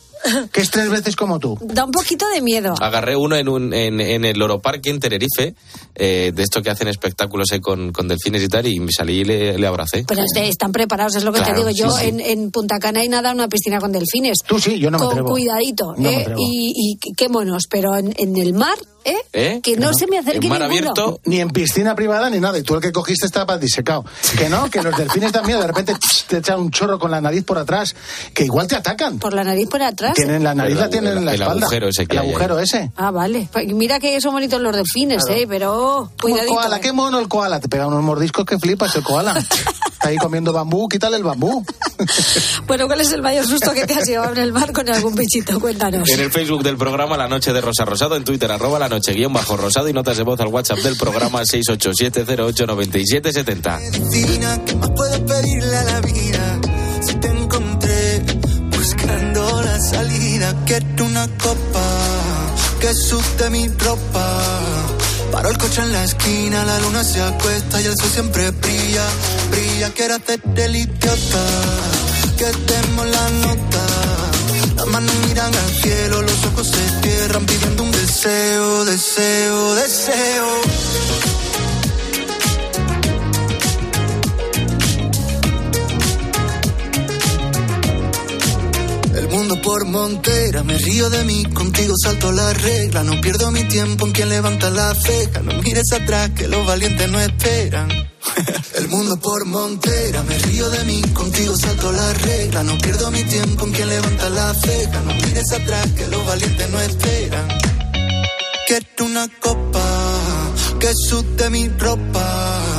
Speaker 17: que es tres veces como tú.
Speaker 11: Da un poquito de miedo.
Speaker 15: Agarré uno en, un, en, en el Loro Parque en Tenerife, eh, de esto que hacen espectáculos eh, con, con delfines y tal, y me salí y le, le abracé.
Speaker 11: Pero están preparados, es lo que
Speaker 15: Claro,
Speaker 11: te digo. Yo
Speaker 15: sí, sí.
Speaker 11: En, en Punta Cana hay nada, una piscina con delfines.
Speaker 17: Tú sí, yo no me
Speaker 11: con
Speaker 17: atrevo.
Speaker 11: cuidadito,
Speaker 17: No me
Speaker 11: ¿eh?
Speaker 17: atrevo.
Speaker 11: Y, y qué- monos, pero en, en el mar, ¿eh?
Speaker 17: ¿Eh?
Speaker 11: Que no, se me acerque ninguno.
Speaker 17: Ni en piscina privada ni nada. Y tú el que cogiste estaba disecado. Que no, que los delfines dan miedo. De repente tss, te echan un chorro con la nariz por atrás. Que igual te atacan.
Speaker 11: Por la nariz por atrás.
Speaker 17: Tienen la nariz,
Speaker 15: El
Speaker 17: la tienen en la
Speaker 15: el
Speaker 17: espalda.
Speaker 15: agujero ese que
Speaker 17: El
Speaker 15: hay ahí.
Speaker 17: agujero ese.
Speaker 11: Ah, vale. Pues mira que son bonitos los delfines, ¿eh? Pero oh,
Speaker 17: Como el
Speaker 11: cuidadito.
Speaker 17: koala, qué mono el koala. Te pega unos mordiscos que flipas el koala. Está ahí comiendo bambú, quítale el bambú.
Speaker 11: Bueno, ¿cuál es el mayor susto que te has llevado en el mar con algún bichito? Cuéntanos.
Speaker 15: En el Facebook del programa La Noche de Rosa Rosado, en Twitter arroba la noche guion bajo rosado y notas de voz al WhatsApp del programa 687089770.
Speaker 10: Medicina, ¿qué más puedo pedirle a la vida? Salida, quiero una copa que suste mi ropa. Paro el coche en la esquina, la luna se acuesta y el sol siempre brilla, brilla. Quiero hacerte el idiota, que demos la nota. Las manos miran al cielo, los ojos se cierran pidiendo un deseo, deseo, deseo. Mundo por montera, me río de mí, contigo salto la regla, no pierdo mi tiempo en quien levanta la ceja, no mires atrás que los valientes no esperan. El mundo por montera, me río de mí, contigo salto la regla, no pierdo mi tiempo en quien levanta la ceja, no mires atrás que los valientes no esperan. Quiero una copa que sude mi ropa.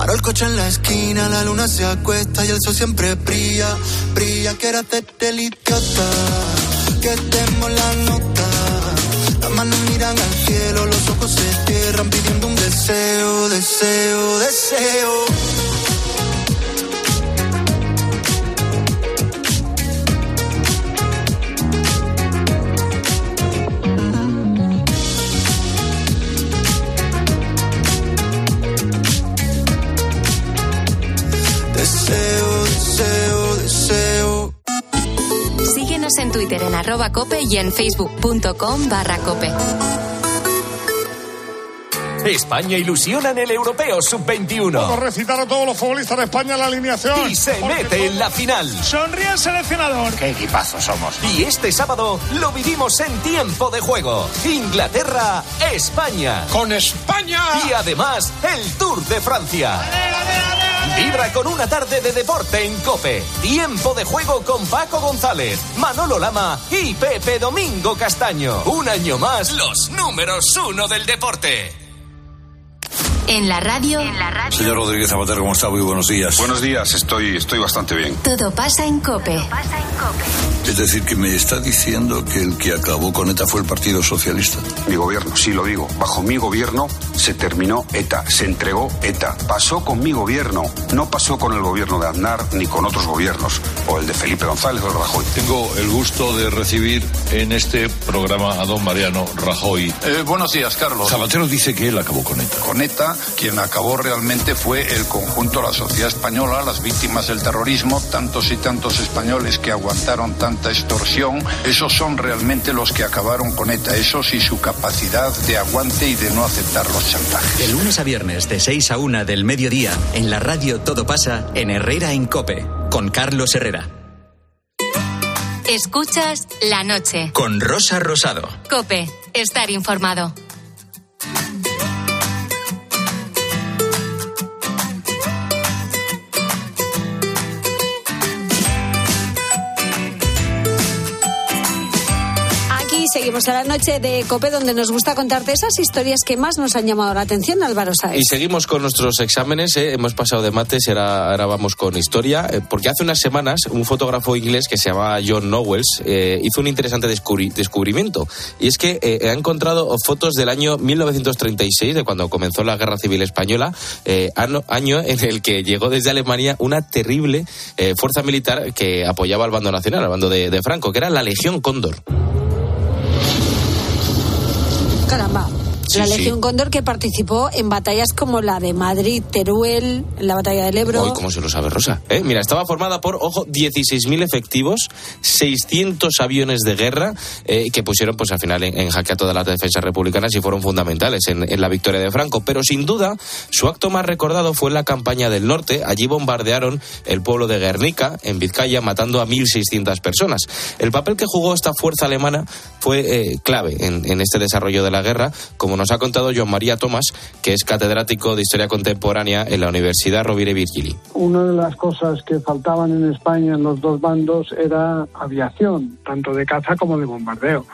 Speaker 10: Paro el coche en la esquina, la luna se acuesta y el sol siempre brilla, brilla. Quiero hacerte el idiota, que demos la nota. Las manos miran al cielo, los ojos se cierran pidiendo un. Deseo, deseo, deseo.
Speaker 2: Síguenos en Twitter en arroba cope y en facebook.com barra cope.
Speaker 21: España ilusiona en el Europeo Sub-21.
Speaker 22: Vamos a recitar a todos los futbolistas de España en la alineación.
Speaker 21: Y se mete en la final.
Speaker 22: Sonríe el seleccionador.
Speaker 18: Qué equipazo somos.
Speaker 21: Y este sábado lo vivimos en tiempo de juego. Inglaterra, España.
Speaker 22: Con España.
Speaker 21: Y además el Tour de Francia. Vibra con una tarde de deporte en Cope. Tiempo de juego con Paco González, Manolo Lama y Pepe Domingo Castaño. Un año más, los números uno del deporte.
Speaker 2: En la radio. En la radio.
Speaker 23: Señor Rodríguez Zapatero, ¿cómo está? Muy buenos días.
Speaker 24: Buenos días, estoy, estoy bastante bien.
Speaker 2: Todo pasa en cope.
Speaker 23: Es decir, que me está diciendo que el que acabó con ETA fue el Partido Socialista.
Speaker 24: Mi gobierno, sí lo digo. Bajo mi gobierno se terminó ETA, se entregó ETA. Pasó con mi gobierno, no pasó con el gobierno de Aznar ni con otros gobiernos, o el de Felipe González o el Rajoy.
Speaker 23: Tengo el gusto de recibir en este programa a don Mariano Rajoy.
Speaker 24: Eh, buenos días, Carlos.
Speaker 23: Zapatero dice que él acabó con ETA.
Speaker 24: Con ETA, quien acabó realmente fue el conjunto de la sociedad española, las víctimas del terrorismo, tantos y tantos españoles que aguantaron tanta extorsión. Esos son realmente los que acabaron con ETA, esos y su capacidad de aguante y de no aceptar los chantajes.
Speaker 1: De lunes a viernes de 6 a 1 del mediodía, en la radio Todo pasa en Herrera en Cope, con Carlos Herrera.
Speaker 2: Escuchas la noche.
Speaker 1: Con Rosa Rosado.
Speaker 2: Cope, estar informado.
Speaker 11: Seguimos a la noche de Cope, donde nos gusta contarte esas historias que más nos han llamado la atención, Álvaro Sáez.
Speaker 15: Y seguimos con nuestros exámenes, ¿eh? hemos pasado de mates ahora, ahora vamos con historia, eh, porque hace unas semanas un fotógrafo inglés que se llama John Knowles eh, hizo un interesante descubri- descubrimiento, y es que eh, ha encontrado fotos del año 1936, de cuando comenzó la Guerra Civil Española, año en el que llegó desde Alemania una terrible fuerza militar que apoyaba al bando nacional, al bando de, de Franco, que era la Legión Cóndor.
Speaker 11: からま。
Speaker 15: Sí,
Speaker 11: la
Speaker 15: sí.
Speaker 11: Legión Cóndor que participó en batallas como la de Madrid, Teruel, en la batalla del Ebro.
Speaker 15: ¿cómo se lo sabe Rosa? ¿Eh? Mira, estaba formada por, ojo, 16.000 efectivos, 600 aviones de guerra eh, que pusieron, pues al final, en, en jaque a todas las defensas republicanas y fueron fundamentales en, en la victoria de Franco. Pero sin duda, su acto más recordado fue en la campaña del norte. Allí bombardearon el pueblo de Guernica, en Vizcaya, matando a 1.600 personas. El papel que jugó esta fuerza alemana fue eh, clave en, en este desarrollo de la guerra, como nos ha contado Joan María Tomás, que es catedrático de Historia Contemporánea en la Universidad Rovira y Virgili.
Speaker 14: Una de las cosas que faltaban en España en los dos bandos era aviación, tanto de caza como de bombardeo.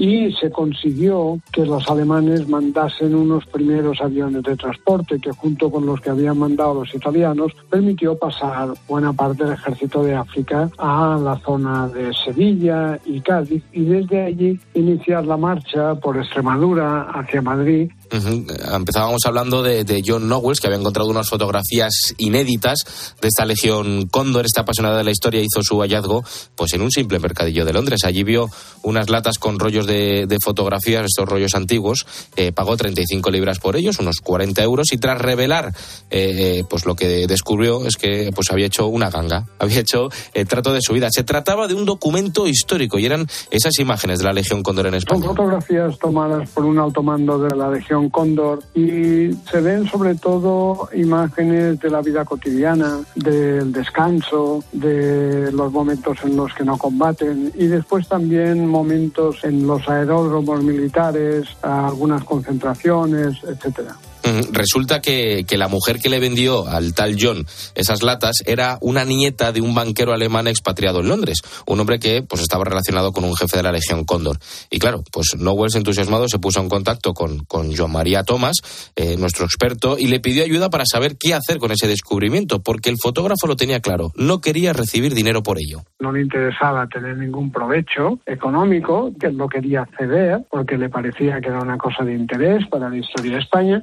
Speaker 14: Y se consiguió que los alemanes mandasen unos primeros aviones de transporte que junto con los que habían mandado los italianos permitió pasar buena parte del ejército de África a la zona de Sevilla y Cádiz y desde allí iniciar la marcha por Extremadura hacia Madrid
Speaker 15: Empezábamos hablando de, John Knowles, que había encontrado unas fotografías inéditas de esta legión Cóndor. Esta apasionada de la historia hizo su hallazgo pues en un simple mercadillo de Londres. Allí vio unas latas con rollos de, de fotografías, estos rollos antiguos. eh, pagó 35 libras por ellos, unos 40 euros. Y tras revelar eh, eh, pues lo que descubrió es que pues había hecho una ganga, había hecho el trato de su vida. Se trataba de un documento histórico y eran esas imágenes de la legión Cóndor en España.
Speaker 14: Son fotografías tomadas por un alto mando de la Legión Cóndor y se ven sobre todo imágenes de la vida cotidiana, del descanso, de los momentos en los que no combaten y después también momentos en los aeródromos militares, algunas concentraciones, etcétera.
Speaker 15: Mm, Resulta que, la mujer que le vendió al tal John esas latas era una nieta de un banquero alemán expatriado en Londres, un hombre que pues estaba relacionado con un jefe de la Legión Cóndor. Y claro, pues Knowles entusiasmado se puso en contacto con, con Joan María Thomas, eh, nuestro experto, y le pidió ayuda para saber qué hacer con ese descubrimiento, porque el fotógrafo lo tenía claro, no quería recibir dinero por ello.
Speaker 14: no le interesaba tener ningún provecho económico, que lo quería ceder porque le parecía que era una cosa de interés para la historia de España.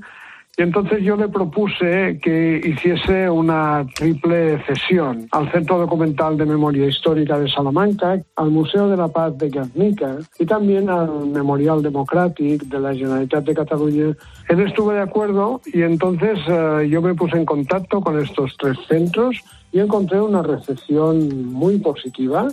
Speaker 14: Y entonces yo le propuse que hiciese una triple cesión al Centro Documental de Memoria Histórica de Salamanca, al Museo de la Paz de Guernica y también al Memorial Democràtic de la Generalitat de Cataluña. Él estuvo de acuerdo y entonces eh, yo me puse en contacto con estos tres centros Yo encontré una recepción muy positiva.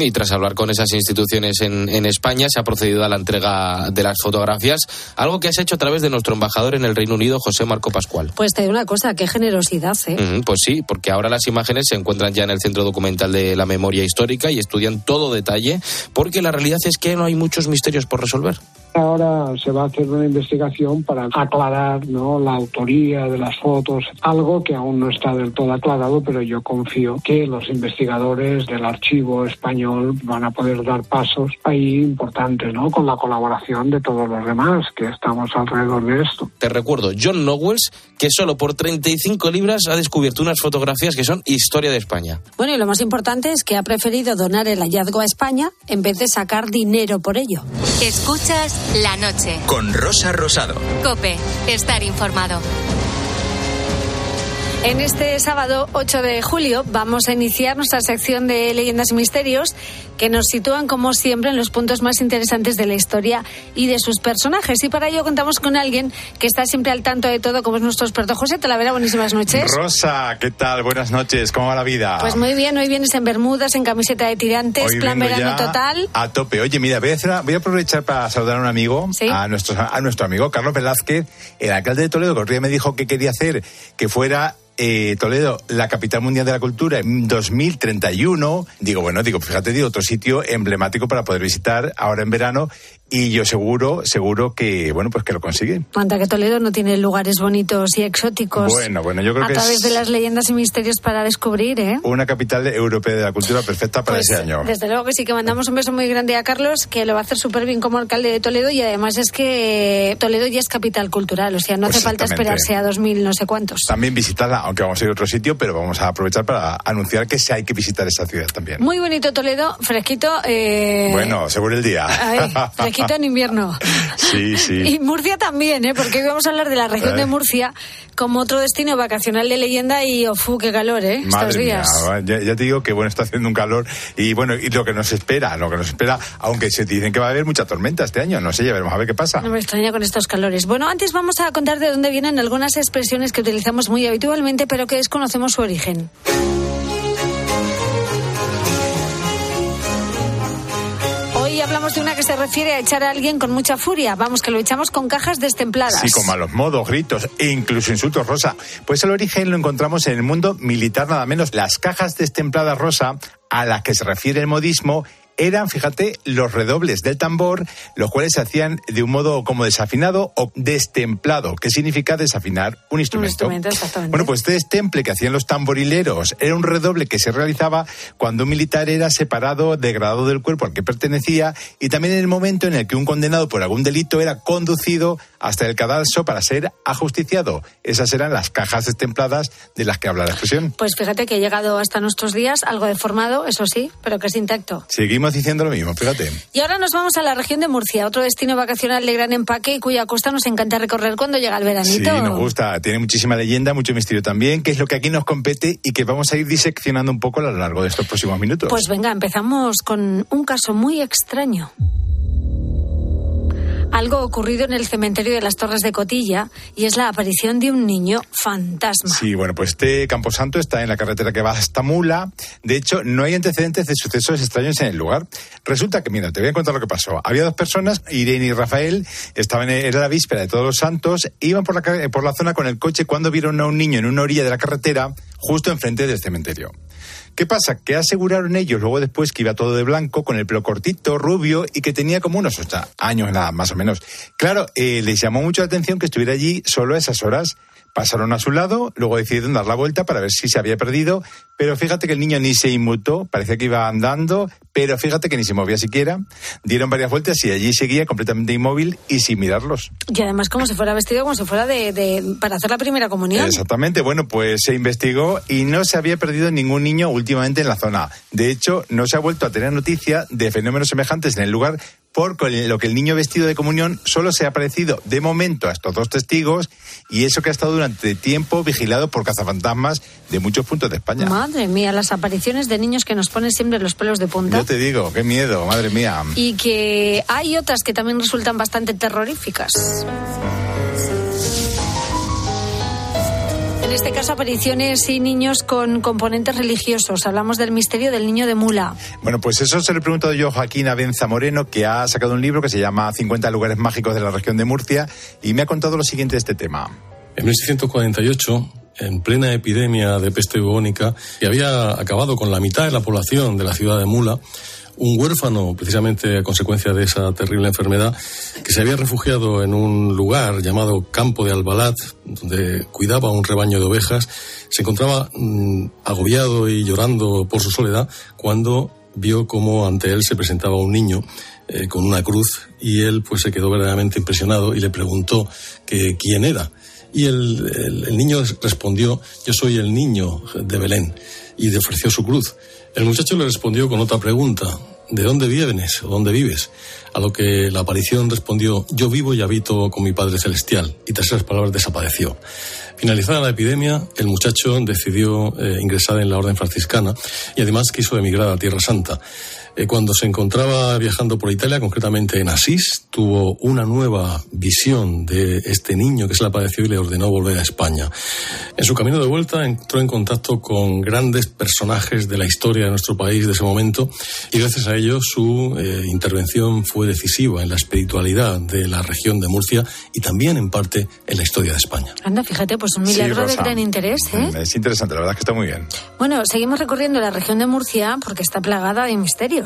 Speaker 15: Y tras hablar con esas instituciones en, en España, se ha procedido a la entrega de las fotografías, algo que has hecho a través de nuestro embajador en el Reino Unido, José Marco Pascual.
Speaker 11: Pues te digo una cosa, qué generosidad, ¿eh?
Speaker 15: Pues sí, porque ahora las imágenes se encuentran ya en el Centro Documental de la Memoria Histórica y estudian todo detalle, porque la realidad es que no hay muchos misterios por resolver.
Speaker 14: Ahora se va a hacer una investigación para aclarar ¿no? la autoría de las fotos, algo que aún no está del todo aclarado, pero yo confío que los investigadores del archivo español van a poder dar pasos ahí importantes, ¿no? con la colaboración de todos los demás que estamos alrededor de esto.
Speaker 15: Te recuerdo, John Knowles, que solo por 35 libras ha descubierto unas fotografías que son historia de España.
Speaker 11: Bueno, y lo más importante es que ha preferido donar el hallazgo a España en vez de sacar dinero por ello.
Speaker 2: Escuchas la noche.
Speaker 1: Con Rosa Rosado.
Speaker 2: Cope, estar informado.
Speaker 11: En este sábado 8 de julio vamos a iniciar nuestra sección de leyendas y misterios que nos sitúan como siempre en los puntos más interesantes de la historia y de sus personajes. Y para ello contamos con alguien que está siempre al tanto de todo, como es nuestro experto José Talavera. Buenísimas noches.
Speaker 25: Rosa, ¿qué tal? Buenas noches, ¿cómo va la vida?
Speaker 11: Pues muy bien, hoy vienes en bermudas, en camiseta de tirantes,
Speaker 25: Hoy
Speaker 11: plan verano total.
Speaker 25: A tope. Oye, mira, voy a, hacer voy a aprovechar para saludar a un amigo,
Speaker 11: Sí.
Speaker 25: a, nuestro, a nuestro amigo Carlos Velázquez, el alcalde de Toledo, que otro día me dijo que quería hacer que fuera eh, Toledo la capital mundial de la cultura en 2031. Digo, bueno, digo, fíjate, digo, otro sitio emblemático para poder visitar ahora en verano. Y yo seguro, seguro que, bueno, pues que lo consigue.
Speaker 11: Anda que Toledo no tiene lugares bonitos y exóticos.
Speaker 25: Bueno, bueno, yo creo
Speaker 11: a
Speaker 25: que
Speaker 11: través
Speaker 25: es
Speaker 11: de las leyendas y misterios para descubrir, ¿eh?
Speaker 25: una capital europea de la cultura perfecta para
Speaker 11: Pues,
Speaker 25: ese año.
Speaker 11: Desde luego que sí, que mandamos un beso muy grande a Carlos, que lo va a hacer súper bien como alcalde de Toledo y además es que Toledo ya es capital cultural, o sea, no hace falta
Speaker 25: Exactamente.
Speaker 11: esperarse a 2000 no sé cuántos.
Speaker 25: También visitarla, aunque vamos a ir a otro sitio, pero vamos a aprovechar para anunciar que sí hay que visitar esa ciudad también.
Speaker 11: Muy bonito Toledo, fresquito. Eh...
Speaker 25: Bueno, seguro el día.
Speaker 11: ay, fresquito en invierno.
Speaker 25: Sí, sí.
Speaker 11: Y Murcia también, ¿eh? porque hoy vamos a hablar de la región de
Speaker 25: Eh.
Speaker 11: Murcia como otro destino vacacional de leyenda y, ofu, qué calor, ¿eh? Estos
Speaker 25: mía,
Speaker 11: días.
Speaker 25: ya, ya te digo que bueno, está haciendo un calor y bueno, y lo que nos espera, lo que nos espera, aunque se dicen que va a haber mucha tormenta este año, no sé, ya veremos a ver qué pasa.
Speaker 11: No me extraña con estos calores. Bueno, antes vamos a contar de dónde vienen algunas expresiones que utilizamos muy habitualmente, pero que desconocemos su origen. Hablamos de una que se refiere a echar a alguien con mucha furia. Vamos, que lo echamos con cajas destempladas.
Speaker 25: Sí, con malos modos, gritos e incluso insultos rosa. Pues el origen lo encontramos en el mundo militar nada menos. Las cajas destempladas rosa a las que se refiere el modismo eran, fíjate, los redobles del tambor, los cuales se hacían de un modo como desafinado o destemplado, que significa desafinar un
Speaker 11: Un
Speaker 25: instrumento.
Speaker 11: instrumento, exactamente.
Speaker 25: Bueno, pues este destemple que hacían los tamborileros era un redoble que se realizaba cuando un militar era separado, degradado del cuerpo al que pertenecía y también en el momento en el que un condenado por algún delito era conducido hasta el cadalso para ser ajusticiado. Esas eran las cajas destempladas de las que habla la expresión.
Speaker 11: Pues fíjate que ha llegado hasta nuestros días, algo deformado, eso sí, pero que es intacto.
Speaker 25: Seguimos diciendo lo mismo, fíjate.
Speaker 11: Y ahora nos vamos a la región de Murcia, otro destino vacacional de gran empaque y cuya costa nos encanta recorrer cuando llega el
Speaker 25: Sí,
Speaker 11: veranito.
Speaker 25: nos gusta. Tiene muchísima leyenda, mucho misterio también, que es lo que aquí nos compete y que vamos a ir diseccionando un poco a lo largo de estos próximos minutos.
Speaker 11: Pues venga, empezamos con un caso muy extraño. Algo ocurrido en el cementerio de las Torres de Cotilla y es la aparición de un niño fantasma.
Speaker 25: Sí, bueno, pues este Camposanto está en la carretera que va hasta Mula. De hecho, no hay antecedentes de sucesos extraños en el lugar. Resulta que, mira, te voy a contar lo que pasó. Había dos personas, Irene y Rafael, estaban en, era la víspera de Todos los Santos, iban por la, por la zona con el coche cuando vieron a un niño en una orilla de la carretera, justo enfrente del cementerio. ¿Qué pasa? Que aseguraron ellos luego después que iba todo de blanco, con el pelo cortito, rubio y que tenía como unos ocho años, nada, más o menos. Claro, eh, les llamó mucho la atención que estuviera allí solo a esas horas. Pasaron a su lado, luego decidieron dar la vuelta para ver si se había perdido, pero fíjate que el niño ni se inmutó, parecía que iba andando, pero fíjate que ni se movía siquiera. Dieron varias vueltas y allí seguía completamente inmóvil y sin mirarlos.
Speaker 11: Y además como si fuera vestido como si fuera de, de- para hacer la primera comunión.
Speaker 25: Exactamente, bueno, pues se investigó y no se había perdido ningún niño últimamente en la zona. De hecho, no se ha vuelto a tener noticia de fenómenos semejantes en el lugar, por lo que el niño vestido de comunión solo se ha parecido de momento a estos dos testigos y eso que ha estado durante tiempo vigilado por cazafantasmas de muchos puntos de España.
Speaker 11: Madre mía, las apariciones de niños que nos ponen siempre los pelos de punta.
Speaker 25: Yo te digo, qué miedo, madre mía.
Speaker 11: Y que hay otras que también resultan bastante terroríficas. En este caso apariciones y niños con componentes religiosos. Hablamos del misterio del niño de mula.
Speaker 25: Bueno, pues eso se lo he preguntado yo a Joaquín Abenza Moreno, que ha sacado un libro que se llama 50 lugares mágicos de la región de Murcia, y me ha contado lo siguiente de este tema.
Speaker 26: En 1648, en plena epidemia de peste bubónica, que había acabado con la mitad de la población de la ciudad de Mula, un huérfano, precisamente a consecuencia de esa terrible enfermedad, que se había refugiado en un lugar llamado Campo de Albalat, donde cuidaba un rebaño de ovejas, se encontraba mm, agobiado y llorando por su soledad cuando vio cómo ante él se presentaba un niño eh, con una cruz y él pues se quedó verdaderamente impresionado y le preguntó que quién era. Y el, el- el niño respondió, yo soy el niño de Belén, y le ofreció su cruz. El muchacho le respondió con otra pregunta, ¿de dónde vienes o dónde vives? A lo que la aparición respondió, yo vivo y habito con mi Padre Celestial, y tras esas palabras desapareció. Finalizada la epidemia, el muchacho decidió eh, ingresar en la orden franciscana y además quiso emigrar a Tierra Santa. Eh, cuando se encontraba viajando por Italia, concretamente en Asís, tuvo una nueva visión de este niño que se le apareció y le ordenó volver a España. En su camino de vuelta entró en contacto con grandes personajes de la historia de nuestro país de ese momento y gracias a ello su eh, intervención fue decisiva en la espiritualidad de la región de Murcia y también en parte en la historia de España.
Speaker 11: Anda, fíjate, pues un
Speaker 25: Sí,
Speaker 11: milagro de
Speaker 25: Rosa.
Speaker 11: gran interés, ¿eh?
Speaker 25: Es interesante, la verdad es que está muy bien.
Speaker 11: Bueno, seguimos recorriendo la región de Murcia porque está plagada de misterios.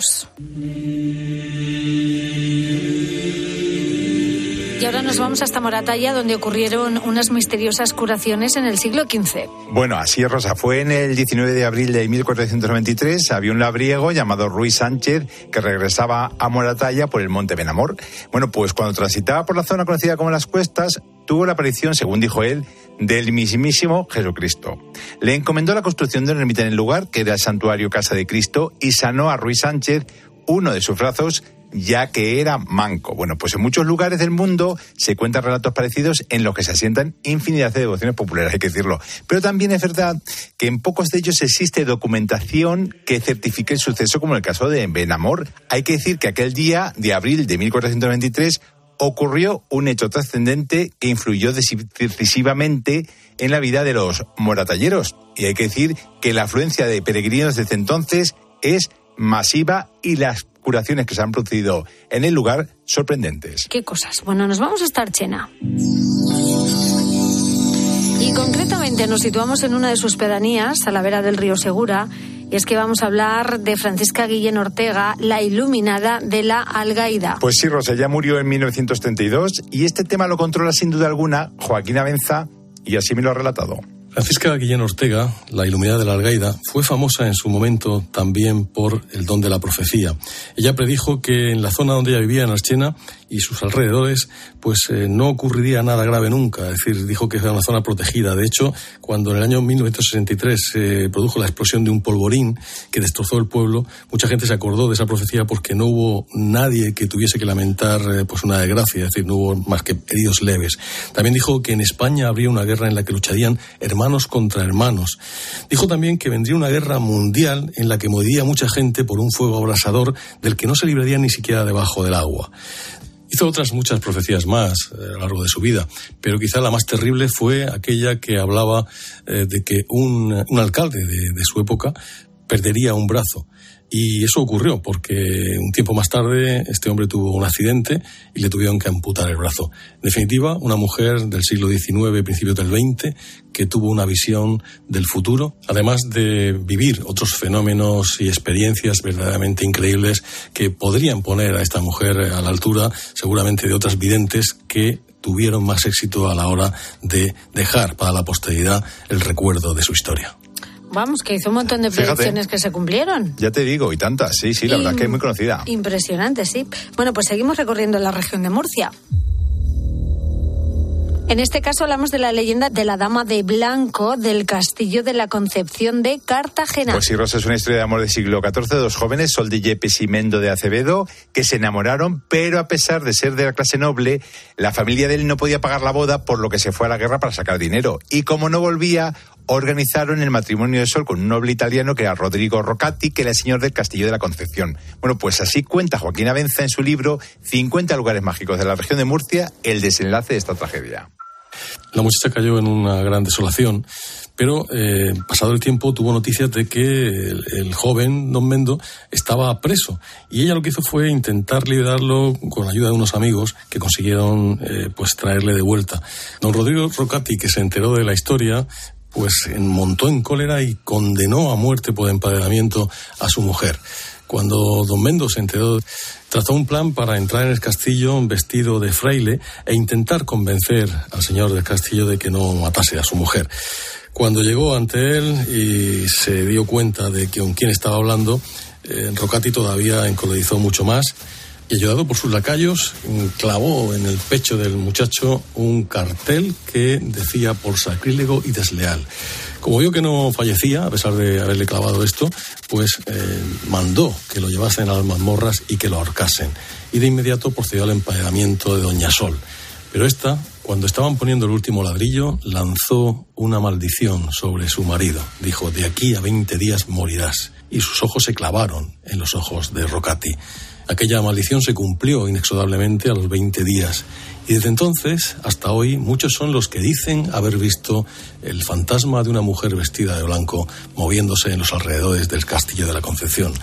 Speaker 11: Y ahora nos vamos hasta Moratalla, donde ocurrieron unas misteriosas curaciones en el siglo XV.
Speaker 25: Bueno, así es, Rosa. Fue en el 19 de abril de 1493. Había un labriego llamado Ruiz Sánchez que regresaba a Moratalla por el monte Benamor. Bueno, pues cuando transitaba por la zona conocida como Las Cuestas, tuvo la aparición, según dijo él, del mismísimo Jesucristo. Le encomendó la construcción de una ermita en el lugar, que era el santuario Casa de Cristo, y sanó a Ruiz Sánchez uno de sus brazos ya que era manco. Bueno, pues en muchos lugares del mundo se cuentan relatos parecidos en los que se asientan infinidad de devociones populares, hay que decirlo. Pero también es verdad que en pocos de ellos existe documentación que certifique el suceso, como el caso de Benamor. Hay que decir que aquel día de abril de 1423 ocurrió un hecho trascendente que influyó decisivamente en la vida de los moratalleros. Y hay que decir que la afluencia de peregrinos desde entonces es masiva y las curaciones que se han producido en el lugar sorprendentes.
Speaker 11: ¿Qué cosas? Bueno, nos vamos a estar Chena. Y concretamente nos situamos en una de sus pedanías, a la vera del río Segura, y es que vamos a hablar de Francisca Guillén Ortega, la iluminada de la Algaida.
Speaker 25: Pues sí, Rosa, ya murió en 1932 y este tema lo controla sin duda alguna Joaquín Abenza y así me lo ha relatado.
Speaker 26: Francisca Guillén Ortega, la iluminada de la Algaida, fue famosa en su momento también por el don de la profecía. Ella predijo que en la zona donde ella vivía, en Archena y sus alrededores, pues eh, no ocurriría nada grave nunca. Es decir, dijo que era una zona protegida. De hecho, cuando en el año 1963 se produjo la explosión de un polvorín que destrozó el pueblo, mucha gente se acordó de esa profecía porque no hubo nadie que tuviese que lamentar eh, pues una desgracia, es decir, no hubo más que heridos leves. También dijo que en España habría una guerra en la que lucharían hermanos contra hermanos. Dijo también que vendría una guerra mundial en la que moriría mucha gente por un fuego abrasador del que no se libraría ni siquiera debajo del agua. Hizo otras muchas profecías más eh, a lo largo de su vida, pero quizá la más terrible fue aquella que hablaba eh, de que un, un alcalde de, de su época perdería un brazo. Y eso ocurrió porque un tiempo más tarde este hombre tuvo un accidente y le tuvieron que amputar el brazo. En definitiva, una mujer del siglo XIX, principios del XX, que tuvo una visión del futuro, además de vivir otros fenómenos y experiencias verdaderamente increíbles que podrían poner a esta mujer a la altura seguramente de otras videntes que tuvieron más éxito a la hora de dejar para la posteridad el recuerdo de su historia.
Speaker 11: Vamos, que hizo un montón de
Speaker 25: Fíjate.
Speaker 11: predicciones que se cumplieron.
Speaker 25: Ya te digo, y tantas, sí, sí, la verdad es que es muy conocida.
Speaker 11: Impresionante, sí. Bueno, pues seguimos recorriendo la región de Murcia. En este caso hablamos de la leyenda de la Dama de Blanco del Castillo de la Concepción de Cartagena.
Speaker 25: Pues sí, Rosa, es una historia de amor del siglo XIV de dos jóvenes, Sol de Yepes y Mendo de Acevedo, que se enamoraron, pero a pesar de ser de la clase noble, la familia de él no podía pagar la boda, por lo que se fue a la guerra para sacar dinero. Y como no volvía, organizaron el matrimonio de Sol con un noble italiano que era Rodrigo Rocati, que era el señor del Castillo de la Concepción. Bueno, pues así cuenta Joaquín Abenza en su libro 50 lugares mágicos de la región de Murcia, el desenlace de esta tragedia.
Speaker 26: La muchacha cayó en una gran desolación, pero eh, pasado el tiempo tuvo noticias de que el, joven don Mendo estaba preso y ella lo que hizo fue intentar liberarlo con ayuda de unos amigos que consiguieron eh, pues traerle de vuelta. Don Rodrigo Rocati, que se enteró de la historia, pues montó en cólera y condenó a muerte por empadronamiento a su mujer. Cuando don Mendo se enteró, trazó un plan para entrar en el castillo vestido de fraile e intentar convencer al señor del castillo de que no matase a su mujer. Cuando llegó ante él y se dio cuenta de con quién estaba hablando, eh, Rocati todavía encolodizó mucho más y ayudado por sus lacayos, clavó en el pecho del muchacho un cartel que decía por sacrílego y desleal. Como vio que no fallecía, a pesar de haberle clavado esto, pues eh, mandó que lo llevasen a las mazmorras y que lo ahorcasen. Y de inmediato procedió al emparedamiento de Doña Sol. Pero esta, cuando estaban poniendo el último ladrillo, lanzó una maldición sobre su marido. Dijo, de aquí a 20 días morirás. Y sus ojos se clavaron en los ojos de Rocati. Aquella maldición se cumplió inexorablemente a los 20 días. Y desde entonces hasta hoy muchos son los que dicen haber visto el fantasma de una mujer vestida de blanco moviéndose en los alrededores del castillo de la Concepción.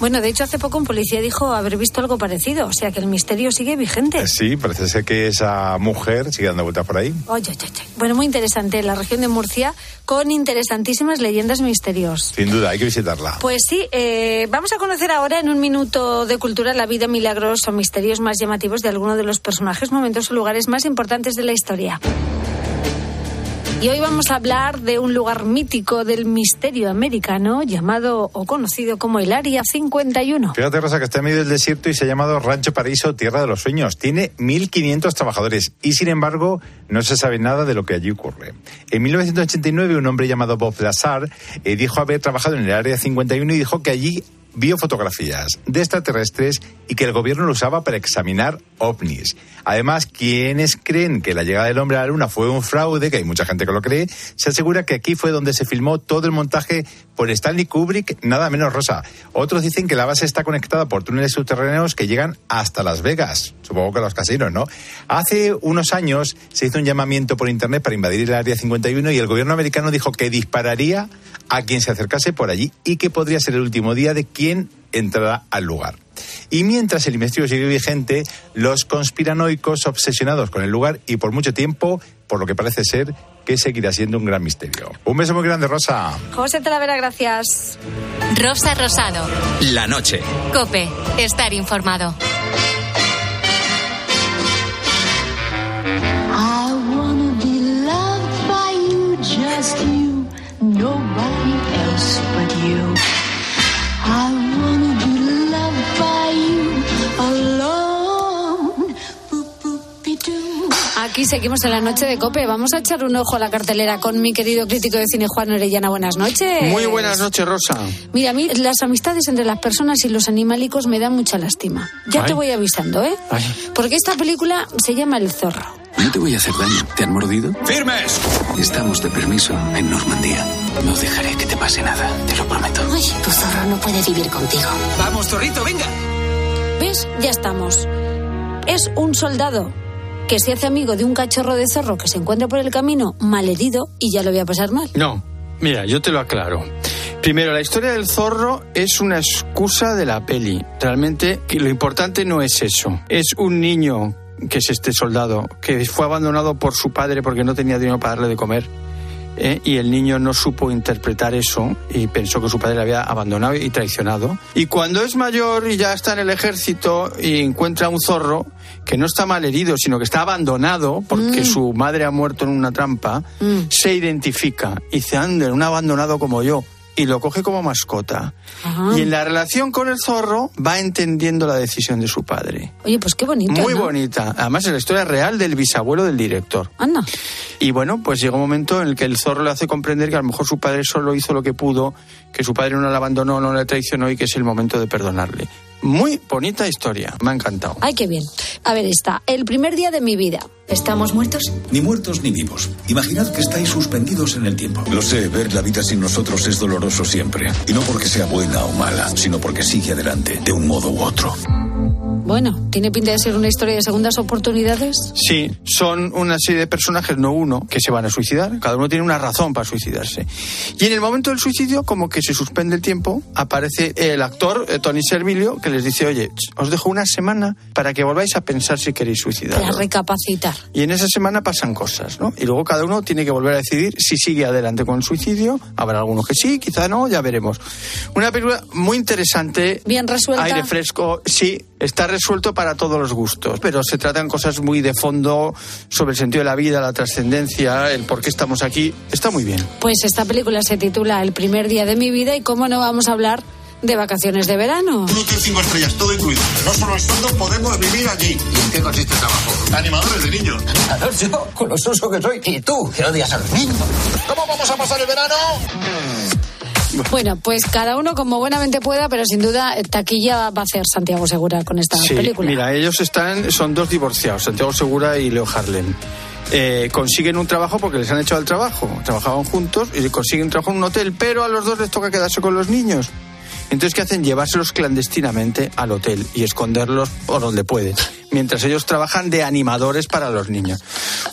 Speaker 11: Bueno, de hecho, hace poco un policía dijo haber visto algo parecido, o sea que el misterio sigue vigente.
Speaker 25: Eh, sí, parece ser que esa mujer sigue dando vueltas por ahí.
Speaker 11: Oye, oye, oye. Bueno, muy interesante, la región de Murcia, con interesantísimas leyendas misteriosas.
Speaker 25: Sin duda, hay que visitarla.
Speaker 11: Pues sí, eh, vamos a conocer ahora en un minuto de cultura la vida, milagros o misterios más llamativos de algunos de los personajes, momentos o lugares más importantes de la historia. Y hoy vamos a hablar de un lugar mítico del misterio americano llamado o conocido como el Área 51.
Speaker 25: Fíjate, Rosa, que está en medio del desierto y se ha llamado Rancho Paraíso Tierra de los Sueños. Tiene 1.500 trabajadores y, sin embargo, no se sabe nada de lo que allí ocurre. En 1989, un hombre llamado Bob Lazar eh, dijo haber trabajado en el Área 51 y dijo que allí vio fotografías de extraterrestres y que el gobierno lo usaba para examinar ovnis. Además, quienes creen que la llegada del hombre a la luna fue un fraude, que hay mucha gente que lo cree, se asegura que aquí fue donde se filmó todo el montaje por Stanley Kubrick, nada menos rosa. Otros dicen que la base está conectada por túneles subterráneos que llegan hasta Las Vegas, supongo que los casinos, ¿no? Hace unos años se hizo un llamamiento por internet para invadir el área 51 y el gobierno americano dijo que dispararía a quien se acercase por allí y que podría ser el último día de quien entrará al lugar. Y mientras el investigo sigue vigente, los conspiranoicos obsesionados con el lugar y por mucho tiempo, por lo que parece ser, que seguirá siendo un gran misterio. Un beso muy grande, Rosa.
Speaker 11: José Talavera, gracias.
Speaker 2: Rosa Rosado.
Speaker 1: La noche.
Speaker 2: Cope. Estar informado.
Speaker 11: Seguimos en la noche de Cope. Vamos a echar un ojo a la cartelera con mi querido crítico de cine Juan Orellana. Buenas noches.
Speaker 27: Muy buenas noches, Rosa.
Speaker 11: Mira, a mí las amistades entre las personas y los animálicos me dan mucha lástima. Ya
Speaker 27: Ay.
Speaker 11: te voy avisando, ¿eh?
Speaker 27: Ay.
Speaker 11: Porque esta película se llama El Zorro.
Speaker 28: No te voy a hacer daño. ¿Te han mordido?
Speaker 22: ¡Firmes!
Speaker 28: Estamos de permiso en Normandía. No dejaré que te pase nada, te lo prometo.
Speaker 29: Ay, tu zorro no puede vivir contigo.
Speaker 28: Vamos, zorrito, venga.
Speaker 11: ¿Ves? Ya estamos. Es un soldado que se hace amigo de un cachorro de zorro que se encuentra por el camino malherido y ya lo voy a pasar mal.
Speaker 27: No, mira, yo te lo aclaro. Primero, la historia del zorro es una excusa de la peli. Realmente lo importante no es eso. Es un niño, que es este soldado, que fue abandonado por su padre porque no tenía dinero para darle de comer. ¿eh? Y el niño no supo interpretar eso y pensó que su padre le había abandonado y traicionado. Y cuando es mayor y ya está en el ejército y encuentra un zorro que no está mal herido, sino que está abandonado porque
Speaker 11: Mm.
Speaker 27: su madre ha muerto en una trampa, se identifica y dice, ande, un abandonado como yo. Y lo coge como mascota.
Speaker 11: Ajá.
Speaker 27: Y en la relación con el zorro va entendiendo la decisión de su padre.
Speaker 11: Oye, pues qué bonito.
Speaker 27: Muy
Speaker 11: ¿no?
Speaker 27: bonita. Además es la historia real del bisabuelo del director.
Speaker 11: Anda.
Speaker 27: Y bueno, pues llega un momento en el que el zorro le hace comprender que a lo mejor su padre solo hizo lo que pudo, que su padre no le abandonó, no le traicionó y que es el momento de perdonarle. Muy bonita historia, me ha encantado.
Speaker 11: Ay, qué bien. A ver, está. El primer día de mi vida.
Speaker 30: ¿Estamos muertos?
Speaker 23: Ni muertos ni vivos. Imaginad que estáis suspendidos en el tiempo. Lo sé, ver la vida sin nosotros es doloroso siempre. Y no porque sea buena o mala, sino porque sigue adelante, de un modo u otro.
Speaker 11: Bueno, ¿tiene pinta de ser una historia de segundas oportunidades?
Speaker 27: Sí, son una serie de personajes, no uno, que se van a suicidar. Cada uno tiene una razón para suicidarse. Y en el momento del suicidio, como que se suspende el tiempo, aparece el actor, eh, Tony Servilio, que les dice, oye, os dejo una semana para que volváis a pensar si queréis
Speaker 11: Para
Speaker 27: suicidaros.
Speaker 11: recapacitar.
Speaker 27: Y en esa semana pasan cosas, ¿no? Y luego cada uno tiene que volver a decidir si sigue adelante con el suicidio. Habrá algunos que sí, quizá no, ya veremos. Una película muy interesante.
Speaker 11: Bien resuelta.
Speaker 27: Aire fresco, sí, está resuelto para todos los gustos, pero se tratan cosas muy de fondo sobre el sentido de la vida, la trascendencia, el por qué estamos aquí. Está muy bien.
Speaker 11: Pues esta película se titula El primer día de mi vida y cómo no vamos a hablar de vacaciones de verano.
Speaker 31: Cinco estrellas, todo incluido. No solo el sueldo, podemos vivir allí. ¿Y en qué consiste el trabajo? Animadores de niños.
Speaker 32: Animador yo, con lo suso que soy. Y tú, que odias a los niños.
Speaker 31: ¿Cómo vamos a pasar el verano?
Speaker 11: Bueno, pues cada uno como buenamente pueda, pero sin duda eh, taquilla va a hacer Santiago Segura con esta
Speaker 27: Sí,
Speaker 11: película.
Speaker 27: mira, ellos están, son dos divorciados, Santiago Segura y Leo Harlem. Eh, consiguen un trabajo porque les han echado el trabajo. Trabajaban juntos y consiguen un trabajo en un hotel, pero a los dos les toca quedarse con los niños. Entonces, ¿qué hacen? Llevárselos clandestinamente al hotel y esconderlos por donde pueden, mientras ellos trabajan de animadores para los niños.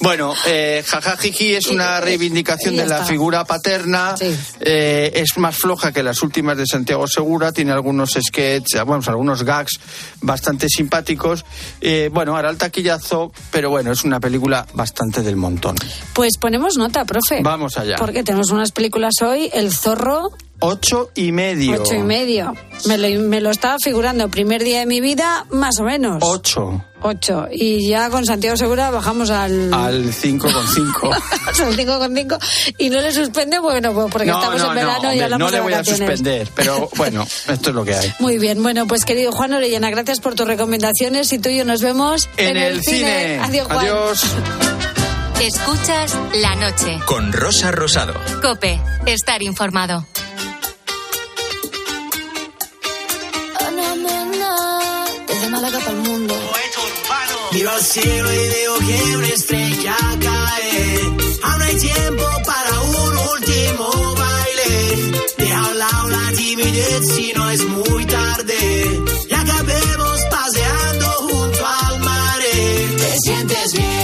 Speaker 27: Bueno, eh, Jajajiji es una reivindicación
Speaker 11: y ya
Speaker 27: de la figura paterna, eh, es más floja que las últimas de Santiago Segura, tiene algunos sketches, bueno, algunos gags bastante simpáticos. Eh, bueno, hará el taquillazo, pero bueno, es una película bastante del montón.
Speaker 11: Pues ponemos nota, profe.
Speaker 27: Vamos allá.
Speaker 11: Porque tenemos unas películas hoy, El Zorro,
Speaker 27: Ocho y medio.
Speaker 11: ocho y medio. Me lo, me lo estaba figurando, primer día de mi vida, más o menos.
Speaker 27: Ocho.
Speaker 11: Ocho. Y ya con Santiago Segura bajamos al...
Speaker 27: Al 5,5.
Speaker 11: al cinco con cinco. Y no le suspende, bueno, pues porque
Speaker 27: no,
Speaker 11: estamos
Speaker 27: no,
Speaker 11: en verano
Speaker 27: no,
Speaker 11: y
Speaker 27: hombre,
Speaker 11: hablamos
Speaker 27: no le
Speaker 11: de
Speaker 27: voy a suspender, pero bueno, esto es lo que hay.
Speaker 11: Muy bien, bueno, pues querido Juan Orellana, gracias por tus recomendaciones y tú y yo nos vemos
Speaker 27: En, el, cine.
Speaker 11: Adiós, Juan.
Speaker 27: Adiós.
Speaker 2: Escuchas la noche.
Speaker 1: Con Rosa Rosado.
Speaker 2: Cope, estar informado.
Speaker 29: Málaga para el mundo.
Speaker 10: Miro al cielo y veo que una estrella cae. Aún hay tiempo para un último baile. Deja a un lado la timidez si no es muy tarde. Y acabemos paseando junto al mar. Te sientes bien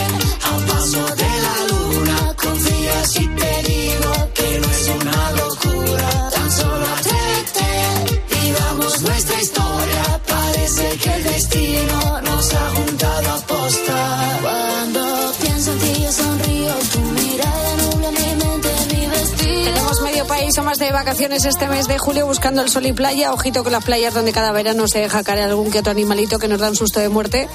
Speaker 11: más de vacaciones este mes de julio buscando el sol y playa. Ojito con las playas donde cada verano se deja caer algún que otro animalito que nos da un susto de muerte.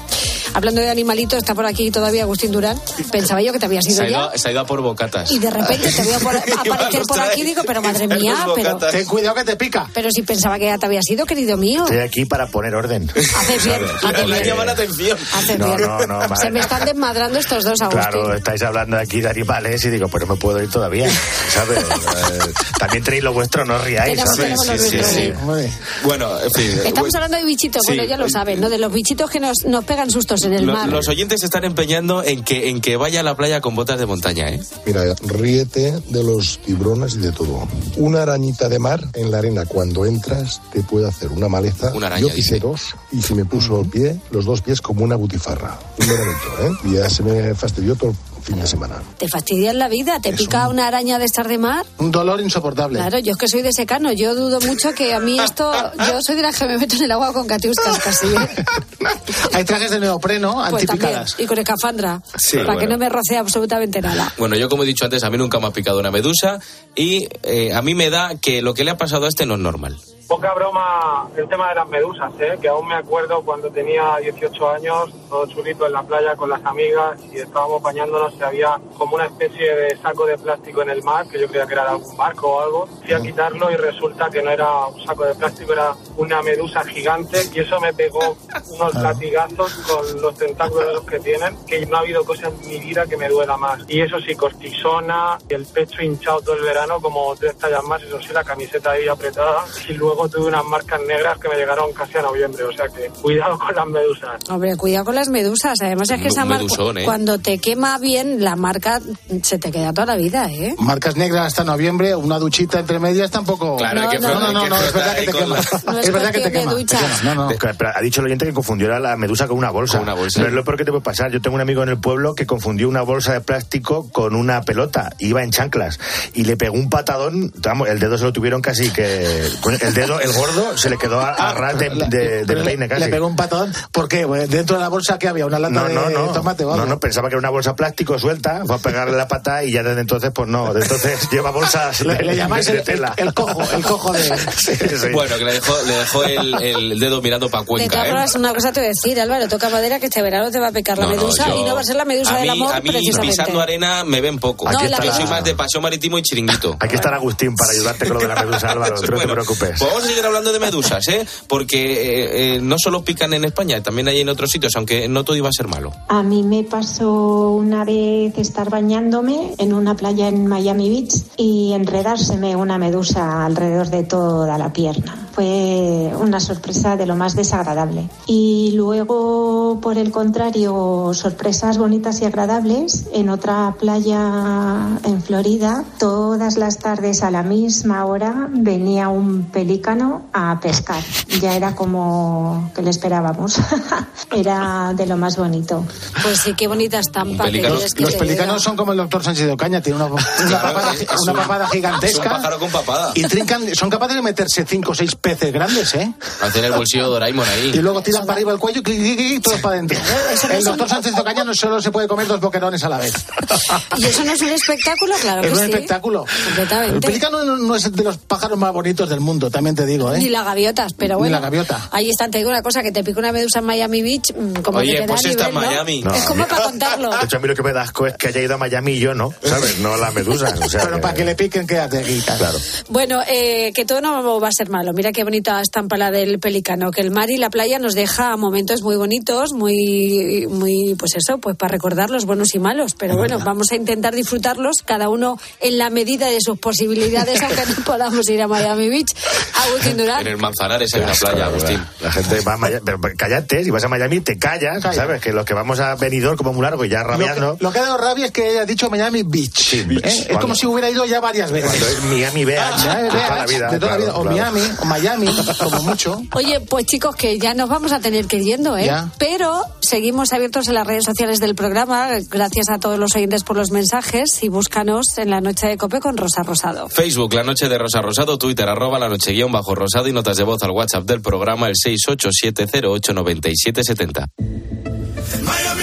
Speaker 11: Hablando de animalitos, está por aquí todavía Agustín Durán. Pensaba yo que te habías
Speaker 15: Se
Speaker 11: ido
Speaker 15: ha,
Speaker 11: ya.
Speaker 15: ido, se ha ido a por bocatas.
Speaker 11: Y de repente te veo por- aparecer por aquí y digo, pero madre mía, pero,
Speaker 17: Ten cuidado que te pica.
Speaker 11: pero si pensaba que ya te habías ido, querido mío.
Speaker 18: Estoy aquí para poner orden.
Speaker 11: Haces bien, haces bien.
Speaker 15: llama la atención.
Speaker 11: Haces
Speaker 18: No,
Speaker 11: bien.
Speaker 18: no, no,
Speaker 11: Se me están desmadrando estos dos, Agustín.
Speaker 18: Claro, estáis hablando aquí de animales y digo, pues no me puedo ir todavía, ¿sabes? Eh, También tenéis lo vuestro, no os riáis,
Speaker 11: Tenemos-
Speaker 18: ¿sabes?
Speaker 11: lo nuestro, sí.
Speaker 15: Bueno, en fin.
Speaker 11: Estamos hablando de bichitos,
Speaker 15: Sí.
Speaker 11: bueno, ya lo saben, ¿no? De los bichitos que nos, nos pegan sustos en el
Speaker 15: Lo-
Speaker 11: mar.
Speaker 15: los oyentes se están empeñando en que, en que vaya a la playa con botas de montaña, ¿eh?
Speaker 33: Mira, ríete de los tiburones y de todo. Una arañita de mar en la arena cuando entras te puede hacer una maleza.
Speaker 15: Una araña,
Speaker 33: Yo pisé dos y se me puso el pie, los dos pies como una butifarra. Un veranito, ¿eh? Y ya se me fastidió todo el fin de semana.
Speaker 11: Te fastidias la vida, te pica una araña de estar de mar.
Speaker 17: Un dolor insoportable.
Speaker 11: Claro, yo es que soy de secano, yo dudo mucho que a mí esto, yo soy de las que me meto en el agua con catiuscas casi, ¿eh?
Speaker 17: Hay trajes de neopreno
Speaker 11: Pues también,
Speaker 17: antipicadas.
Speaker 11: y con escafandra,
Speaker 15: Sí,
Speaker 11: para que no me rocee absolutamente nada.
Speaker 15: Bueno, yo como he dicho antes, a mí nunca me ha picado una medusa y eh, a mí me da que lo que le ha pasado a este no es normal.
Speaker 34: Poca broma el tema de las medusas, ¿eh? que aún me acuerdo cuando tenía 18 años, todo chulito en la playa con las amigas y estábamos bañándonos y había como una especie de saco de plástico en el mar, que yo creía que era algún barco o algo. Fui a quitarlo y resulta que no era un saco de plástico, era una medusa gigante y eso me pegó unos latigazos con los tentáculos que tienen, que no ha habido cosa en mi vida que me duela más. Y eso sí, cortisona el pecho hinchado todo el verano, como tres tallas más, eso sí, la camiseta ahí apretada y luego luego tuve unas marcas negras que me llegaron casi a noviembre, o sea que cuidado con las medusas.
Speaker 11: Hombre, cuidado con las medusas. Además es que esa marca,
Speaker 34: ¿eh?
Speaker 11: cuando te quema bien, la marca se te queda toda la vida, ¿eh?
Speaker 17: Marcas negras hasta noviembre, una duchita entre medias tampoco.
Speaker 18: Claro, hay que
Speaker 17: no, no, no, no, es verdad que te quema.
Speaker 11: es
Speaker 17: Es verdad que te quema. No, no.
Speaker 18: Pero ha dicho el oyente que confundió la- la medusa con una bolsa.
Speaker 15: Con una bolsa.
Speaker 18: No es lo peor que te puede pasar. Yo tengo un amigo en el pueblo que confundió una bolsa de plástico con una pelota. Iba en chanclas y le pegó un patadón. Vamos, el dedo se lo tuvieron casi que. El dedo, el gordo, se le quedó a, a ras de, de- de peine casi.
Speaker 17: Le pegó un patadón. ¿Por qué? Pues Dentro de la bolsa que había una lata
Speaker 18: No,
Speaker 17: de
Speaker 18: no, no.
Speaker 17: tomate.
Speaker 18: No, no, pensaba que era una bolsa plástico suelta, fue a pegarle la pata y ya desde entonces, pues no, desde entonces lleva bolsas
Speaker 17: Le,
Speaker 18: de-
Speaker 17: le llamáis
Speaker 18: de
Speaker 17: el, el-
Speaker 18: tela.
Speaker 17: el cojo, el cojo de...
Speaker 18: Sí, sí.
Speaker 15: Bueno, que le dejó, le dejó el, el dedo mirando para
Speaker 11: De
Speaker 15: Cuenca,
Speaker 11: todas
Speaker 15: ¿eh?
Speaker 11: una cosa te voy a decir, Álvaro, toca madera que este verano te va a picar la
Speaker 15: No, no,
Speaker 11: medusa
Speaker 15: yo-
Speaker 11: y no va a ser la medusa
Speaker 15: a
Speaker 11: del
Speaker 15: mí,
Speaker 11: amor,
Speaker 15: a mí
Speaker 11: precisamente.
Speaker 15: pisando arena me ven poco.
Speaker 11: No,
Speaker 15: Aquí está- yo soy más de paseo marítimo y chiringuito.
Speaker 18: Aquí está Agustín para ayudarte con lo de la medusa, Álvaro, no te preocupes.
Speaker 15: Vamos a seguir hablando de medusas, ¿eh? Porque eh, eh, no solo pican en España, también hay en otros sitios, aunque no todo iba a ser malo.
Speaker 30: A mí me pasó una vez estar bañándome en una playa en Miami Beach y enredárseme una medusa alrededor de toda la pierna. Fue una sorpresa de lo más desagradable. Y luego, por el contrario, sorpresas bonitas y agradables. En otra playa en Florida, todas las tardes a la misma hora venía un pelícano a pescar. Ya era como que le esperábamos. era de lo más bonito.
Speaker 11: Pues sí, qué bonita estampa. que quieres que
Speaker 17: Los pelícanos son como el doctor Sánchez de Ocaña, tiene una, una papada,
Speaker 15: es
Speaker 17: una
Speaker 15: un-
Speaker 17: papada
Speaker 15: Es
Speaker 17: gigantesca.
Speaker 15: un pájaro con papada.
Speaker 17: Y trincan, son capaces de meterse cinco o seis peces grandes, ¿eh?
Speaker 15: Hacen el bolsillo de Doraemon ahí.
Speaker 17: Y luego tiran para arriba el cuello y todos para adentro. El doctor Sánchez Ocaña no solo se puede comer dos boquerones a la vez.
Speaker 11: ¿Y eso no es un espectáculo? Claro
Speaker 17: es
Speaker 11: que
Speaker 17: un
Speaker 11: sí.
Speaker 17: espectáculo. El
Speaker 11: Completamente.
Speaker 17: pelícano no, no es de los pájaros más bonitos del mundo, también te digo, ¿eh?
Speaker 11: Ni las gaviotas, pero
Speaker 17: Ni
Speaker 11: bueno.
Speaker 17: la gaviota.
Speaker 11: Ahí está, te digo una cosa, que te pica una medusa en Miami Beach, mm, como
Speaker 18: Oye,
Speaker 11: que te
Speaker 18: pues
Speaker 11: da
Speaker 18: está
Speaker 11: nivel,
Speaker 18: en
Speaker 11: ¿no?
Speaker 18: Miami.
Speaker 11: Es
Speaker 18: No,
Speaker 11: como
Speaker 18: a mí-
Speaker 11: para contarlo.
Speaker 18: De hecho, a mí lo que me da asco es que haya ido a Miami y yo no, ¿sabes? No la medusa. O sea,
Speaker 17: Pero
Speaker 18: que-
Speaker 17: para que le piquen, quédate aquí.
Speaker 18: Claro.
Speaker 11: Bueno, eh, que todo no va a ser malo. Mira qué bonita estampa la del pelicano. Que el mar y la playa nos deja momentos muy bonitos, muy, muy, pues eso, pues para recordar los buenos y malos. Pero bueno, vamos a intentar disfrutarlos, cada uno en la medida de sus posibilidades, aunque no podamos ir a Miami Beach. Agustín Durán.
Speaker 15: En el Manzanares hay una playa, Agustín.
Speaker 18: La gente va a Miami, pero cállate, si vas a Miami te callas, ¿sabes? Que los que vamos a Benidorm como muy largo y ya
Speaker 17: Lo
Speaker 18: rabiando.
Speaker 17: que, lo que ha dado rabia es que haya dicho Miami Beach. ¿eh? Es como si hubiera ido ya varias veces.
Speaker 18: Cuando es Miami Beach,
Speaker 17: Ah,
Speaker 18: de toda la
Speaker 17: Beach,
Speaker 18: vida,
Speaker 17: de toda la
Speaker 18: claro,
Speaker 17: vida. O
Speaker 18: claro.
Speaker 17: Miami, o Miami, como mucho.
Speaker 11: Oye, pues chicos, que ya nos vamos a tener que ir yendo, ¿eh?
Speaker 17: Ya.
Speaker 11: Pero seguimos abiertos en las redes sociales del programa. Gracias a todos los oyentes por los mensajes y búscanos en la noche de Cope con Rosa Rosado.
Speaker 15: Facebook, La Noche de Rosa Rosado, Twitter, arroba La Noche guion bajo Rosado y notas de voz al WhatsApp del programa el 687089770.
Speaker 22: Miami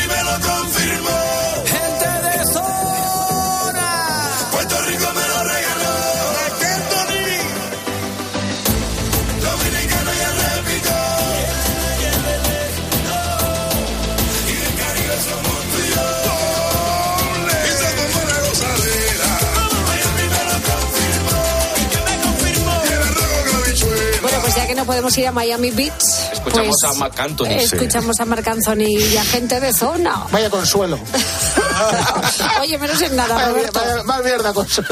Speaker 11: podemos ir a Miami Beach,
Speaker 15: Escuchamos
Speaker 11: pues,
Speaker 15: a Marc Anthony.
Speaker 11: escuchamos a Marc Anthony y a gente de zona.
Speaker 17: Vaya consuelo.
Speaker 11: Oye, menos en nada, Roberto.
Speaker 17: más mierda consuelo.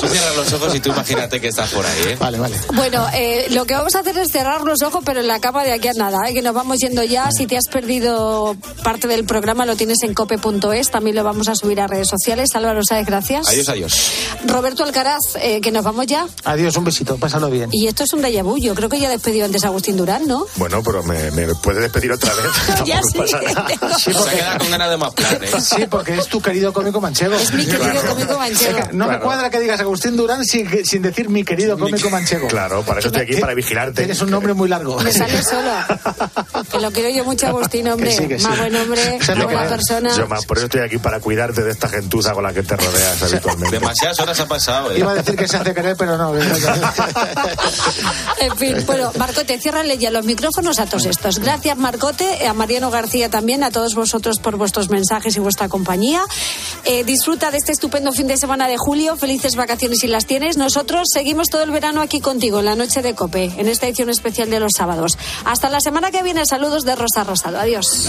Speaker 15: Tú cierras los ojos y tú imagínate que estás por ahí, ¿eh?
Speaker 17: Vale, vale.
Speaker 11: Bueno, eh, lo que vamos a hacer es cerrar los ojos, pero en la cama de aquí a nada, ¿eh? que nos vamos yendo ya. Si te has perdido parte del programa, lo tienes en cope.es, también lo vamos a subir a redes sociales. Álvaro Sáez, gracias.
Speaker 15: Adiós, adiós.
Speaker 11: Roberto Alcaraz, eh, que nos vamos ya.
Speaker 17: Adiós, un besito, pásalo bien.
Speaker 11: Y esto es un déjà vu. Yo creo que ya despedido antes a Agustín Durán, ¿no?
Speaker 18: Bueno, pero me, me puede despedir otra vez.
Speaker 11: Ya
Speaker 18: Tampoco
Speaker 11: sí.
Speaker 18: pasa nada.
Speaker 17: Sí,
Speaker 15: Se
Speaker 17: porque,
Speaker 15: queda con ganas de más planes.
Speaker 17: sí, porque es tu querido cómico manchego.
Speaker 11: Es mi querido cómico manchego.
Speaker 17: No me
Speaker 18: Claro.
Speaker 17: cuadra que digas Agustín Durán sin, sin decir mi querido cómico manchego.
Speaker 18: Claro, para eso estoy aquí, para vigilarte.
Speaker 17: Tienes un nombre muy largo.
Speaker 11: Me sale solo. Que lo quiero yo mucho, Agustín, hombre.
Speaker 17: Que sí, que sí.
Speaker 11: Más buen hombre, más buena
Speaker 17: es.
Speaker 11: persona.
Speaker 18: Yo más, por eso estoy aquí para cuidarte de esta gentuza con la que te rodeas habitualmente.
Speaker 15: Demasiadas horas ha pasado, ¿eh?
Speaker 17: Iba a decir que se hace querer, pero no.
Speaker 11: En fin, bueno, Marcote, ciérrale ya los micrófonos a todos estos. Gracias, Marcote, a Mariano García también, a todos vosotros por vuestros mensajes y vuestra compañía. Eh, disfruta de este estupendo fin de semana de julio. Felices vacaciones si las tienes. Nosotros seguimos todo el verano aquí contigo en la noche de Cope, en esta edición especial de los sábados. Hasta la semana que viene. Saludos de Rosa Rosado. Adiós.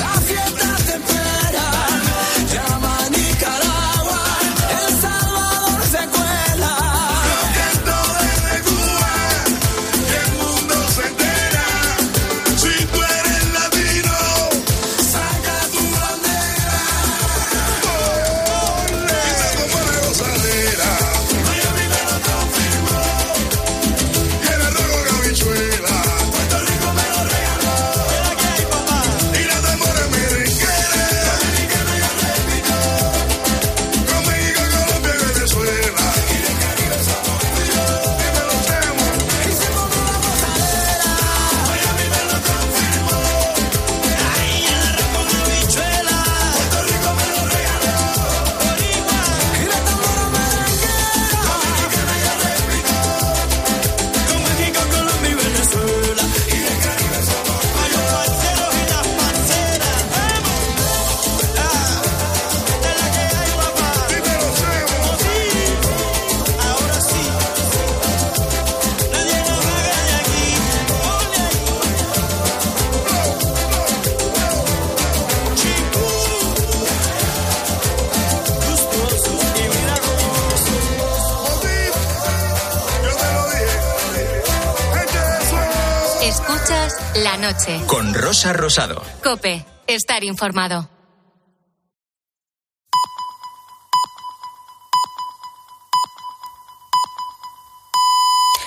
Speaker 12: Rosado.
Speaker 2: Cope, estar informado.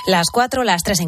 Speaker 3: Las 4, las 3 en